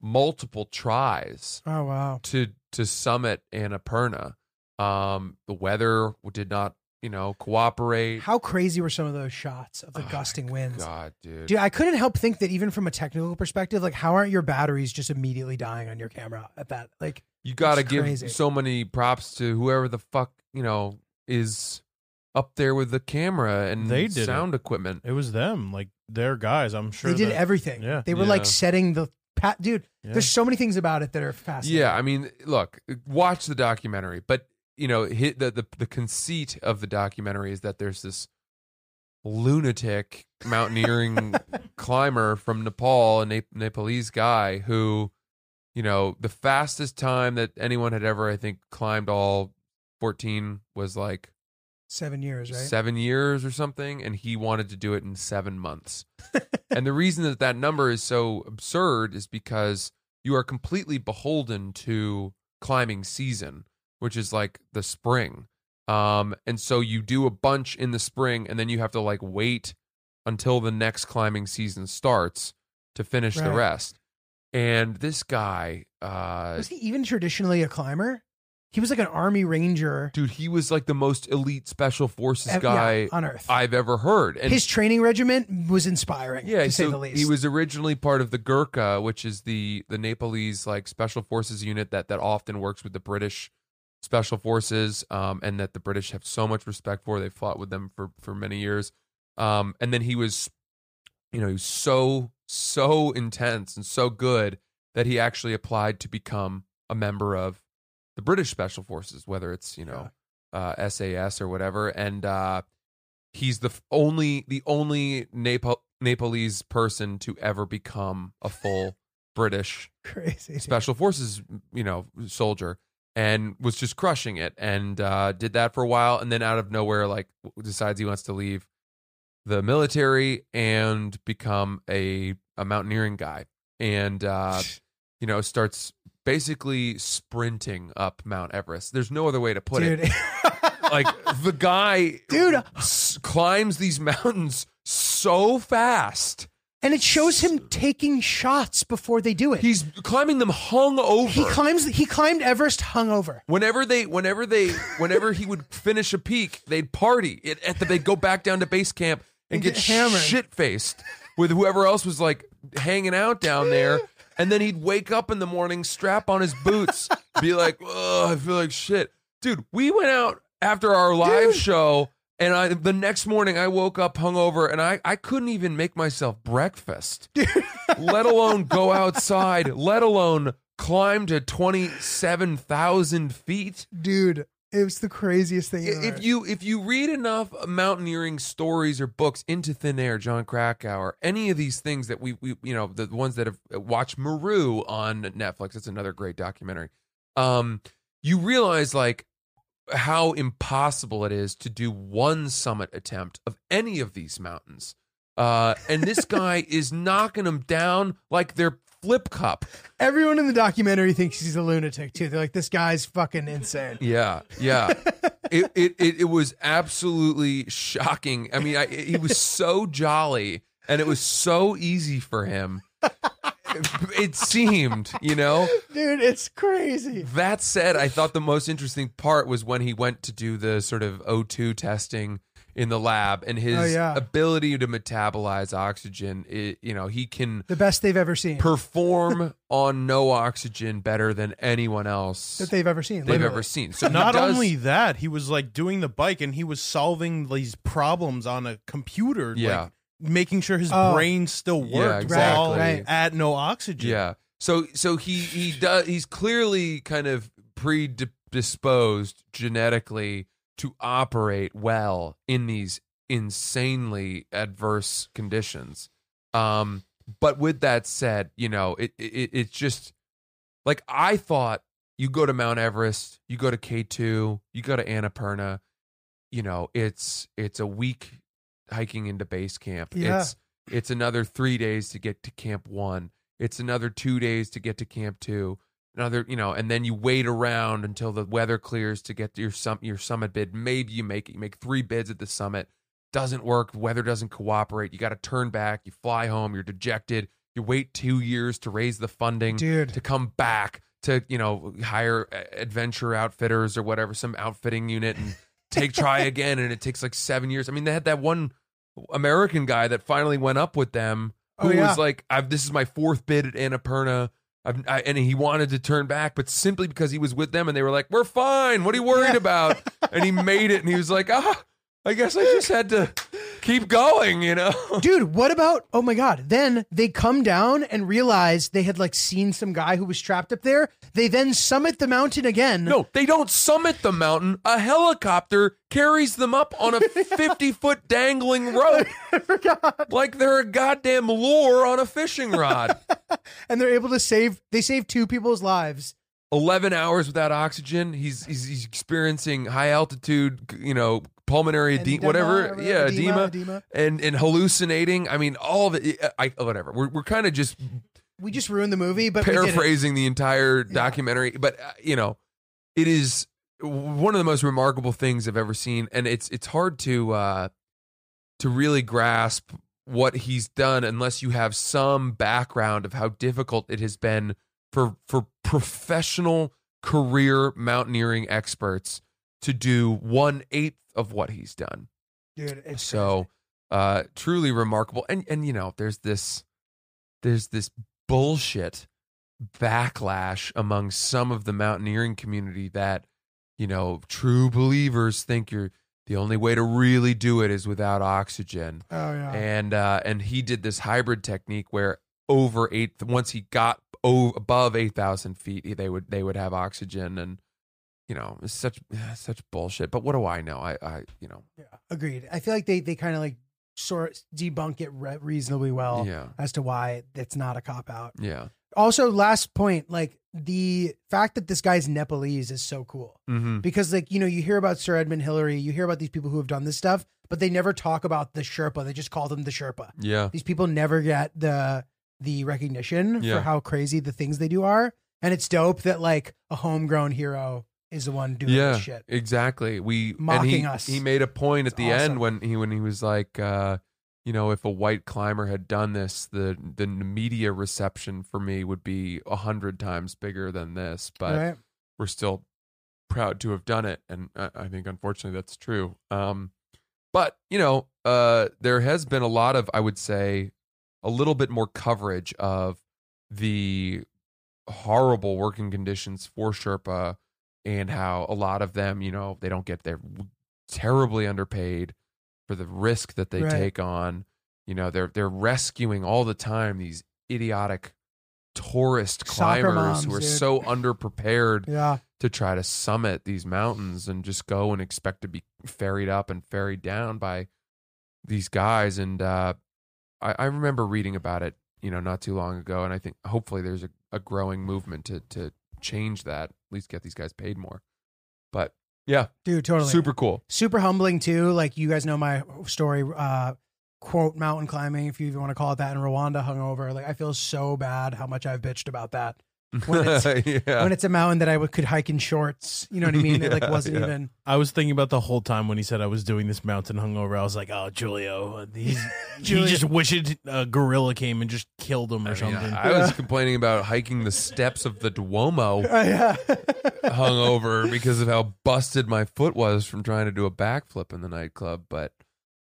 S6: multiple tries
S1: Oh wow.
S6: to to summit Annapurna. Um, the weather did not, you know, cooperate.
S1: How crazy were some of those shots of the
S6: Oh
S1: gusting winds?
S6: God, dude.
S1: Dude, I couldn't help think that even from a technical perspective, like how aren't your batteries just immediately dying on your camera at that? Like
S6: you got to
S1: it's
S6: give
S1: crazy.
S6: so many props to whoever the fuck you know is up there with the camera and
S8: They did
S6: sound equipment.
S8: it was them, like their guys. I'm sure
S1: they did
S8: that-
S1: everything.
S8: Yeah.
S1: They were
S6: Yeah.
S1: like setting the pat dude,
S8: Yeah.
S1: there's so many things about it that are fascinating.
S6: Yeah, I mean, look, watch the documentary, but you know, hit the, the the conceit of the documentary is that there's this lunatic mountaineering [LAUGHS] climber from Nepal, a Nep- Nepalese guy who, you know, the fastest time that anyone had ever, I think, climbed all 14 was like
S1: Seven years, right?
S6: seven years or something, and he wanted to do it in seven months. [LAUGHS] and the reason that that number is so absurd is because you are completely beholden to climbing season, which is like the spring. Um, and so you do a bunch in the spring, and then you have to like wait until the next climbing season starts to finish the rest. And this guy, uh,
S1: Was he even traditionally a climber? He was like an army ranger
S6: dude, he was like the most elite special forces
S1: ev- yeah,
S6: guy
S1: on earth.
S6: I've ever heard. And
S1: His training regiment was inspiring,
S6: yeah,
S1: to say the least.
S6: he was originally part of the Gurkha, which is the the Nepalese like special forces unit that that often works with the British special forces, um, and that the British have so much respect for. They fought with them for for many years, um, and then he was, you know, he was so so intense and so good that he actually applied to become a member of the British special forces, whether it's you know uh, SAS or whatever, and uh, he's the only the only Nepal Nepalese person to ever become a full [LAUGHS] British
S1: crazy.
S6: special forces, you know, soldier, and was just crushing it, and uh, did that for a while, and then out of nowhere, like decides he wants to leave the military and become a a mountaineering guy, and uh, [SIGHS] you know starts basically sprinting up Mount Everest. There's no other way to put
S1: Dude.
S6: it. [LAUGHS] Like the guy,
S1: Dude.
S6: s- climbs these mountains so fast.
S1: And it shows him taking shots before they do it.
S6: He's climbing them hung over.
S1: he climbs. He climbed Everest hungover.
S6: Whenever they, whenever they, whenever he would finish a peak, they'd party. It, at the, they'd go back down to base camp and
S1: And
S6: get,
S1: get hammered.
S6: shit faced with whoever else was like hanging out down there. And then he'd wake up in the morning, strap on his boots, be like, "Oh, I feel like shit." Dude, we went out after our live show, and I the next morning I woke up hungover, and I I couldn't even make myself breakfast, [LAUGHS] let alone go outside, let alone climb to twenty seven thousand feet.
S1: Dude, It was the craziest thing.
S6: If you if you read enough mountaineering stories or books into thin air, Jon Krakauer, any of these things that we we you know the ones that have watched Meru on Netflix, it's another great documentary. Um, you realize like how impossible it is to do one summit attempt of any of these mountains. Uh, and this [LAUGHS] guy is knocking them down like they're flip cup.
S1: Everyone in the documentary thinks he's a lunatic too. They're like, this guy's fucking insane.
S6: Yeah, yeah. [LAUGHS] it, it it it was absolutely shocking. I mean, I, he was so jolly, and it was so easy for him. [LAUGHS] It seemed, you know.
S1: Dude, it's crazy.
S6: That said, I thought the most interesting part was when he went to do the sort of O2 testing in the lab, and his
S1: Oh, yeah.
S6: ability to metabolize oxygen. It, you know, he can
S1: The best they've ever seen.
S6: perform [LAUGHS] on no oxygen better than anyone else
S1: that they've ever seen.
S6: they've
S1: literally.
S6: ever seen. [LAUGHS] So
S8: Not
S6: does-
S8: only that, he was like doing the bike and he was solving these problems on a computer.
S6: Yeah.
S8: Like, making sure his
S1: Oh.
S8: brain still worked
S6: Yeah, exactly.
S8: while
S1: Right, right.
S8: at no oxygen.
S6: Yeah. So so he he does he's clearly kind of predisposed genetically to operate well in these insanely adverse conditions. Um but with that said, you know, it, it it's just like I thought you go to Mount Everest, you go to K2, you go to Annapurna, you know, it's it's a week hiking into base camp.
S1: Yeah.
S6: It's it's another 3 days to get to camp 1. It's another 2 days to get to camp 2. Another, you know, and then you wait around until the weather clears to get to your sum, your summit bid. Maybe you make it. You make 3 bids at the summit. Doesn't work. Weather doesn't cooperate. You got to turn back. You fly home. You're dejected. You wait 2 years to raise the funding
S1: Dude.
S6: to come back to you know hire adventure outfitters or whatever some outfitting unit and [LAUGHS] take try again and it takes like seven years i mean they had that one american guy that finally went up with them who
S1: Oh, yeah.
S6: was like I've, this is my fourth bid at annapurna. I've, I, and he wanted to turn back but simply because he was with them and they were like we're fine. What are you worried about? And he made it and he was like ah i guess i just had to keep going you know [LAUGHS]
S1: Dude, what about? Oh my God. Then they come down and realize they had like seen some guy who was trapped up there. They then summit the mountain again.
S6: No, they don't summit the mountain. A helicopter carries them up on a [LAUGHS] 50 foot dangling rope. [LAUGHS] Like they're a goddamn lure on a fishing rod.
S1: And they're able to save, they save two people's lives.
S6: 11 hours without oxygen. He's, he's, he's experiencing high altitude, you know, pulmonary edema, whatever. Yeah,
S1: edema,
S6: edema. And, and hallucinating. I mean, all of it. I, whatever. We're, we're kind of just
S1: We just ruined the movie, but we did it.
S6: paraphrasing the entire documentary, but uh, you know, it is one of the most remarkable things I've ever seen, and it's it's hard to uh, to really grasp what he's done unless you have some background of how difficult it has been for for professional career mountaineering experts to do one eighth of what he's done.
S1: Dude, it's
S6: so uh truly remarkable and and you know there's this there's this bullshit backlash among some of the mountaineering community that you know true believers think you're the only way to really do it is without oxygen
S1: Oh, yeah.
S6: and uh and he did this hybrid technique where over eight once he got o- above 8000 feet they would they would have oxygen and you know it's such [SIGHS] such bullshit but what do i know i i you know
S1: Agreed. I feel like they, they kind of like sort debunk it re- reasonably well
S6: Yeah.
S1: as to why it's not a cop out.
S6: yeah
S1: Also, last point, like the fact that this guy's Nepalese is so cool
S6: Mhm.
S1: because, like, you know, you hear about Sir Edmund Hillary, you hear about these people who have done this stuff, but they never talk about the Sherpa. They just call them the Sherpa.
S6: Yeah.
S1: These people never get the the recognition
S6: Yeah.
S1: for how crazy the things they do are, and it's dope that like a homegrown hero is the one doing
S6: yeah,
S1: shit.
S6: exactly. We and
S1: Mocking
S6: he,
S1: us.
S6: He made a point at
S1: It's
S6: the
S1: awesome.
S6: end when he when he was like, uh, you know, if a white climber had done this, the the media reception for me would be a hundred times bigger than this. But
S1: Right.
S6: we're still proud to have done it, and I, I think unfortunately that's true. Um, but you know, uh, there has been a lot of, I would say, a little bit more coverage of the horrible working conditions for Sherpa and how a lot of them, you know, they don't get they're terribly underpaid for the risk that they
S1: Right.
S6: take on. You know, they're they're rescuing all the time these idiotic tourist
S1: Soccer
S6: climbers
S1: moms,
S6: who are
S1: dude.
S6: so underprepared
S1: Yeah.
S6: to try to summit these mountains and just go and expect to be ferried up and ferried down by these guys. And uh, I, I remember reading about it, you know, not too long ago. And I think hopefully there's a, a growing movement to to change that, at least get these guys paid more. But yeah,
S1: Dude, totally.
S6: super cool.
S1: super humbling too. Like you guys know my story, uh, quote mountain climbing, if you even want to call it that, in Rwanda, hungover. Like I feel so bad how much I've bitched about that. When it's [LAUGHS]
S6: yeah.
S1: when it's a mountain that I would, could hike in shorts, you know what I mean? It like [LAUGHS] wasn't
S6: yeah.
S1: even.
S8: I was thinking about the whole time when he said I was doing this mountain hungover. I was like, oh, Giulio, he's, [LAUGHS]
S1: Giulio.
S8: he just wished a gorilla came and just killed him or
S6: I, mean,
S8: something.
S6: I was complaining about hiking the steps of the Duomo
S1: Oh, yeah.
S6: hungover because of how busted my foot was from trying to do a backflip in the nightclub. But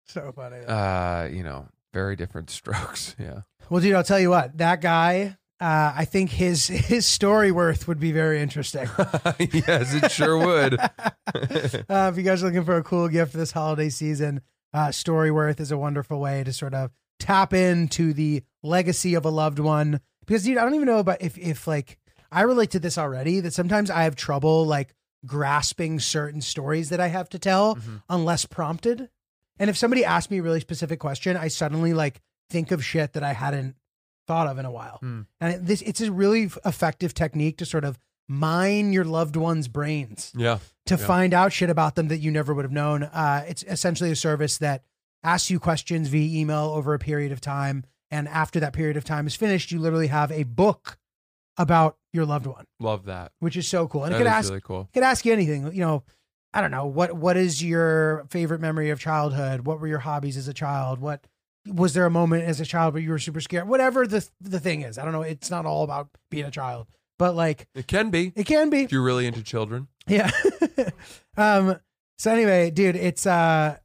S1: so funny.
S6: uh, you know, very different strokes. Yeah.
S1: Well, dude, I'll tell you what. That guy, uh, I think his his story worth would be very interesting. [LAUGHS]
S6: yes, it sure would. [LAUGHS]
S1: uh, if you guys are looking for a cool gift for this holiday season, uh, Storyworth is a wonderful way to sort of tap into the legacy of a loved one. Because, dude, I don't even know about if, if like, I relate to this already that sometimes I have trouble like grasping certain stories that I have to tell unless prompted. And if somebody asks me a really specific question, I suddenly like think of shit that I hadn't thought of in a while.
S6: Hmm.
S1: And this, it's a really effective technique to sort of mine your loved one's brains
S6: Yeah.
S1: to
S6: Yeah.
S1: find out shit about them that you never would have known. Uh, it's essentially a service that asks you questions via email over a period of time. And after that period of time is finished, you literally have a book about your loved one,
S6: Love that.
S1: which is so cool. And
S6: That
S1: it could ask,
S6: really cool.
S1: it could ask you anything. You know, I don't know what what is your favorite memory of childhood? What were your hobbies as a child? What was there a moment as a child where you were super scared? Whatever the the thing is, I don't know. It's not all about being a child, but like
S6: It can be
S1: it can be.
S6: if you're really into children.
S1: Yeah. [LAUGHS] um. So anyway, dude, it's uh,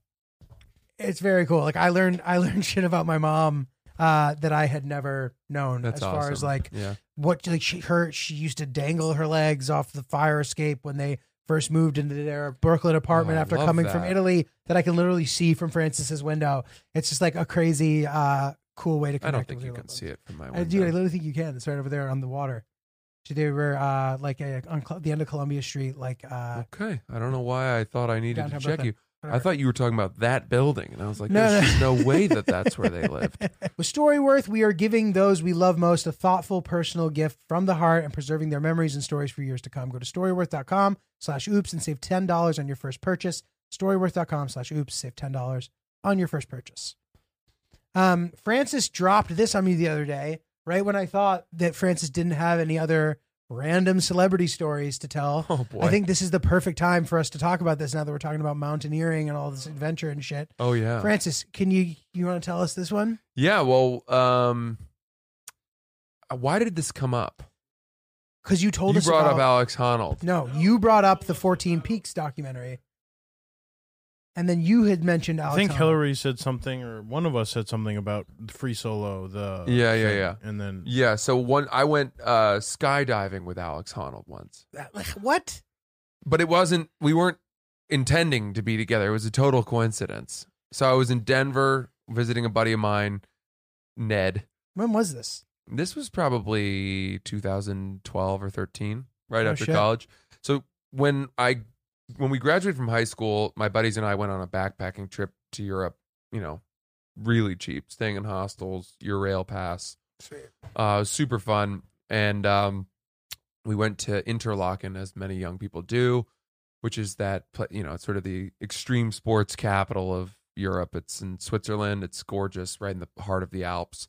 S1: it's very cool. Like I learned, I [LAUGHS] learned shit about my mom uh that I had never known.
S6: That's
S1: as far as like
S6: Yeah.
S1: what like she her she used to dangle her legs off the fire escape when they first moved into their Brooklyn apartment
S6: Oh,
S1: after coming from. Italy that I can literally see from Francis's window. It's just like a crazy uh cool way to connect.
S6: I
S1: don't
S6: think you can see it from my
S1: I
S6: window.
S1: do. I literally think you can. It's right over there on the water. So they were uh like uh, on the end of Columbia Street, like uh
S6: Okay. I don't know why I thought I needed to check
S1: Brooklyn.
S6: you. I thought you were talking about that building, and I was like,
S1: No,
S6: "There's
S1: no.
S6: just no way that that's where they [LAUGHS] lived."
S1: With Storyworth, we are giving those we love most a thoughtful personal gift from the heart and preserving their memories and stories for years to come. Go to storyworth.com slash oops and save $10 on your first purchase. Storyworth.com slash oops, save $10 on your first purchase. Um, Francis dropped this on me the other day, right when I thought that Francis didn't have any other random celebrity stories to tell.
S6: Oh boy.
S1: I think this is the perfect time for us to talk about this now that we're talking about mountaineering and all this adventure and shit.
S6: Oh yeah.
S1: Francis, can you you want to tell us this one?
S6: Yeah. Well, um, why did this come up?
S1: Because you told
S6: you
S1: us
S6: brought
S1: about,
S6: up Alex Honnold.
S1: No, you brought up the 14 Peaks documentary. And then you had mentioned Alex
S8: I think
S1: Honnold.
S8: Hillary said something, or one of us said something about free solo. The
S6: Yeah, yeah, yeah.
S8: And then
S6: Yeah. So one, I went uh, skydiving with Alex Honnold once,
S1: Like, What?
S6: but it wasn't. We weren't intending to be together. It was a total coincidence. So I was in Denver visiting a buddy of mine, Ned.
S1: When was this?
S6: This was probably 2012 or 13, right
S1: Oh,
S6: after
S1: shit.
S6: college. So when I when we graduated from high school, my buddies and I went on a backpacking trip to Europe. You know, really cheap, staying in hostels, Eurail pass. Uh, super fun, and um, we went to Interlaken, as many young people do, which is that you know it's sort of the extreme sports capital of Europe. It's in Switzerland. It's gorgeous, right in the heart of the Alps.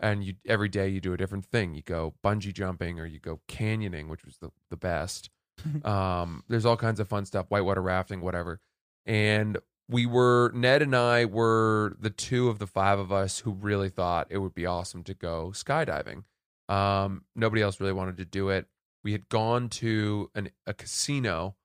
S6: And you every day you do a different thing. You go bungee jumping or you go canyoning, which was the the best. [LAUGHS] um, there's all kinds of fun stuff, whitewater rafting, whatever. And we were Ned and I were the two of the five of us who really thought it would be awesome to go skydiving. Um, nobody else really wanted to do it. We had gone to an, a casino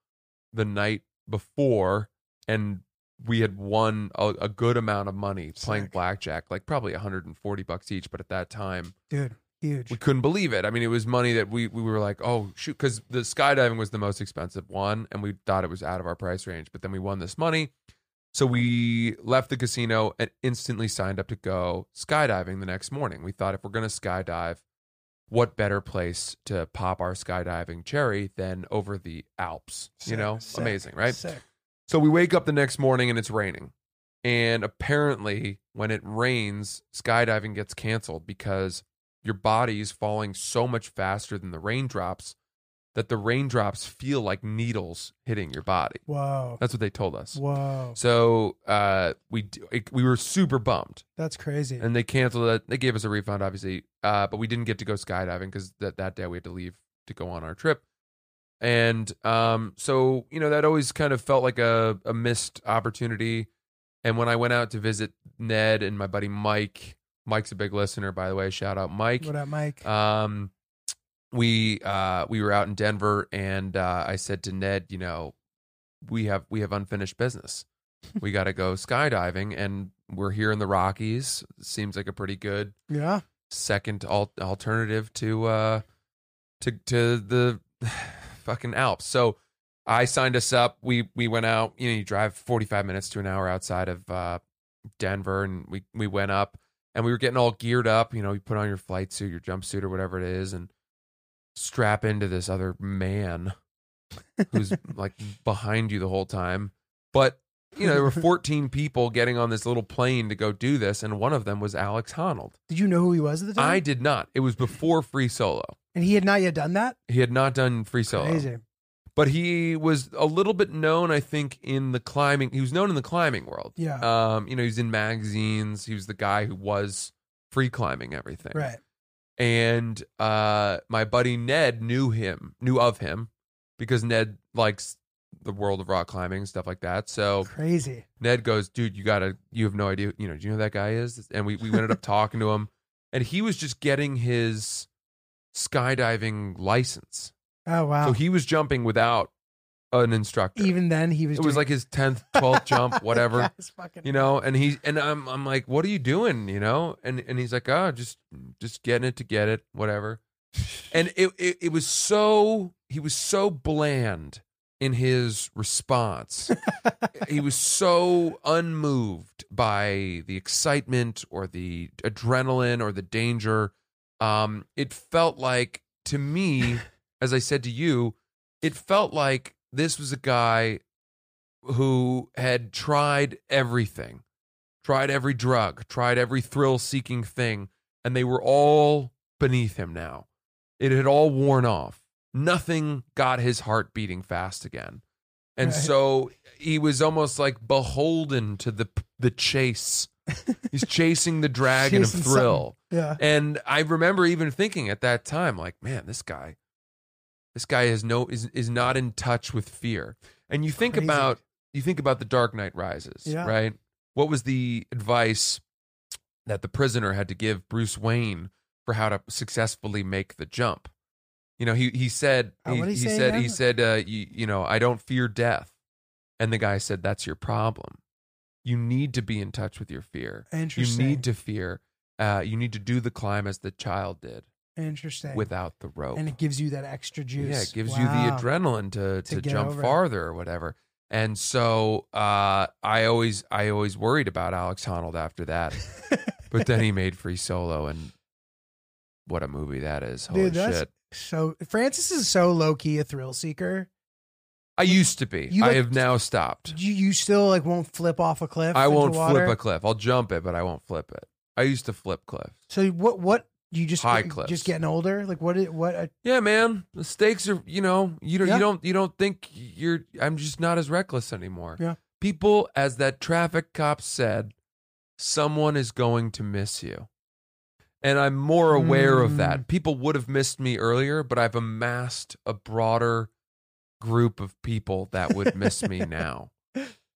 S6: the night before, and we had won a, a good amount of money playing blackjack, like probably 140 bucks each. But at that time,
S1: Dude, huge.
S6: we couldn't believe it. I mean, it was money that we we were like, oh shoot, because the skydiving was the most expensive one, and we thought it was out of our price range. But then we won this money, so we left the casino and instantly signed up to go skydiving the next morning. We thought if we're gonna skydive, what better place to pop our skydiving cherry than over the Alps? you know,
S1: sick,
S6: amazing, right?
S1: Sick.
S6: So we wake up the next morning and it's raining. And apparently, when it rains, skydiving gets canceled because your body is falling so much faster than the raindrops that the raindrops feel like needles hitting your body.
S1: Wow.
S6: That's what they told us.
S1: Wow.
S6: So uh, we it- we were super bummed,
S1: That's crazy.
S6: and they canceled it. They gave us a refund, obviously, uh, but we didn't get to go skydiving because that that day we had to leave to go on our trip. And um, so you know that always kind of felt like a, a missed opportunity. And when I went out to visit Ned and my buddy Mike, Mike's a big listener, by the way. Shout out Mike.
S1: what up, Mike?
S6: Um, we uh we were out in Denver, and uh, I said to Ned, you know, we have we have unfinished business. [LAUGHS] we got to go skydiving, and we're here in the Rockies. Seems like a pretty good
S1: yeah.
S6: second al- alternative to uh to to the [SIGHS] fucking Alps. So I signed us up. We we went out. You know, you drive forty five minutes to an hour outside of uh, Denver, and we we went up, and we were getting all geared up. You know, you put on your flight suit, your jumpsuit, or whatever it is, and strap into this other man who's [LAUGHS] like behind you the whole time. But you know, there were [LAUGHS] fourteen people getting on this little plane to go do this, and one of them was Alex Honnold.
S1: Did you know who he was at the time?
S6: I did not. It was before Free Solo.
S1: and he had not yet done that.
S6: He had not done Free Solo.
S1: Crazy.
S6: But he was a little bit known, I think, in the climbing. He was known in the climbing world.
S1: Yeah.
S6: Um, you know, he's in magazines. He was the guy who was free climbing everything.
S1: Right.
S6: And uh my buddy Ned knew him, knew of him, because Ned likes the world of rock climbing, stuff like that. So
S1: Crazy.
S6: Ned goes, dude, you gotta, you have no idea, you know, do you know who that guy is? And we, we ended up talking to him, and he was just getting his skydiving license.
S1: Oh wow.
S6: So he was jumping without an instructor.
S1: Even then, he was.
S6: it was like his 10th, 12th jump, [LAUGHS] whatever.
S1: Fucking
S6: You know, and he and I'm I'm like, what are you doing? You know, and and he's like, oh, just just getting it to get it, whatever. And it, it it was so he was so bland in his response. he was so unmoved by the excitement or the adrenaline or the danger. Um, it felt like to me, as I said to you, it felt like this was a guy who had tried everything, tried every drug, tried every thrill seeking thing, and they were all beneath him now. It had all worn off. Nothing got his heart beating fast again. And
S1: Right.
S6: so he was almost like beholden to the the chase. [LAUGHS] He's chasing the dragon
S1: Chasing
S6: of thrill.
S1: Yeah.
S6: And I remember even thinking at that time, like, man, this guy, this guy is no is is not in touch with fear. And you think
S1: Crazy.
S6: about you think about the Dark Knight Rises,
S1: Yeah.
S6: right? What was the advice that the prisoner had to give Bruce Wayne for how to successfully make the jump? You know, he he said
S1: Oh,
S6: he,
S1: he
S6: he said he said uh, you, you know I don't fear death, and the guy said that's your problem. You need to be in touch with your fear.
S1: Interesting.
S6: You need to fear. Uh, you need to do the climb as the child did
S1: Interesting.
S6: without the rope.
S1: and it gives you that extra juice.
S6: Yeah, it gives
S1: Wow.
S6: you the adrenaline to
S1: To
S6: to,
S1: get
S6: jump
S1: over it.
S6: farther or whatever. And so uh, I always I always worried about Alex Honnold after that, [LAUGHS] but then he made Free Solo, and what a movie that is! Holy
S1: Dude, that's
S6: shit!
S1: so. Francis is so low key a thrill seeker.
S6: I used to be.
S1: You
S6: I
S1: like-
S6: have now stopped.
S1: You you still like won't flip off a cliff.
S6: I
S1: into
S6: won't
S1: water?
S6: flip a cliff. I'll jump it, but I won't flip it. I used to flip cliffs.
S1: So what what you just
S6: High
S1: just
S6: cliffs.
S1: getting older? Like what it- what? uh,
S6: Yeah, man. The stakes are, you know, you don't,
S1: Yeah.
S6: you don't, you don't think you're. I'm just not as reckless anymore.
S1: Yeah.
S6: People, as that traffic cop said, someone is going to miss you, and I'm more aware of
S1: Mm.
S6: that. People would have missed me earlier, but I've amassed a broader group of people that would miss me [LAUGHS] now.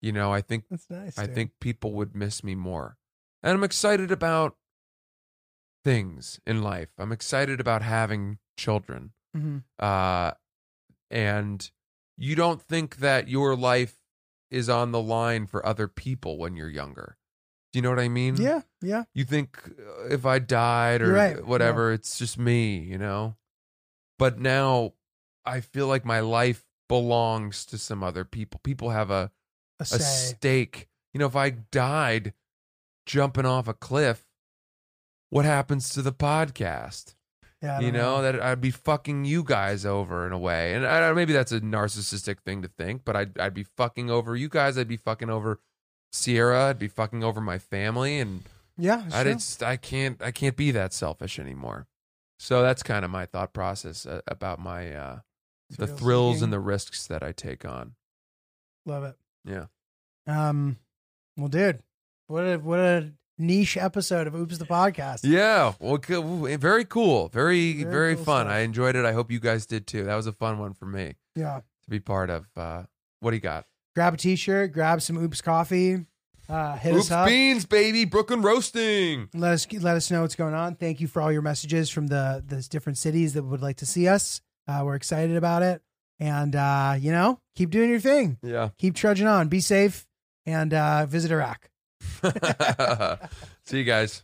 S6: You know, I think
S1: That's nice.
S6: I
S1: dude.
S6: think people would miss me more. And I'm excited about things in life. I'm excited about having children.
S1: Mhm.
S6: Uh, and you don't think that your life is on the line for other people when you're younger. Do you know what I mean?
S1: Yeah, yeah.
S6: You think uh, if I died or
S1: right.
S6: whatever, it's just me, you know? But now I feel like my life belongs to some other people. People have a,
S1: A
S6: a stake. You know, if I died jumping off a cliff, what happens to the podcast?
S1: Yeah,
S6: you
S1: don't
S6: know, that I'd be fucking you guys over in a way, and I, maybe that's a narcissistic thing to think, but I'd I'd be fucking over you guys. I'd be fucking over Sierra. I'd be fucking over my family, and
S1: Yeah,
S6: I just I can't I can't be that selfish anymore. So that's kind of my thought process uh, about my uh, the thrills
S1: seeking.
S6: and the risks that I take on.
S1: Love it.
S6: Yeah.
S1: Um, well, dude, what a what a niche episode of Oops the podcast.
S6: Yeah, well, co- very cool, very
S1: Very
S6: very,
S1: cool
S6: fun.
S1: stuff.
S6: I enjoyed it. I hope you guys did too. That was a fun one for me
S1: Yeah.
S6: to be part of. Uh, what do you got?
S1: Grab a t-shirt, grab some Oops coffee, uh, hit
S6: Oops
S1: us up.
S6: beans, baby, Brooklyn roasting.
S1: Let us let us know what's going on. Thank you for all your messages from the the different cities that would like to see us. Uh, we're excited about it, and uh, you know, keep doing your thing.
S6: Yeah.
S1: Keep trudging on. Be safe, and uh, visit Iraq. [LAUGHS]
S6: See you guys.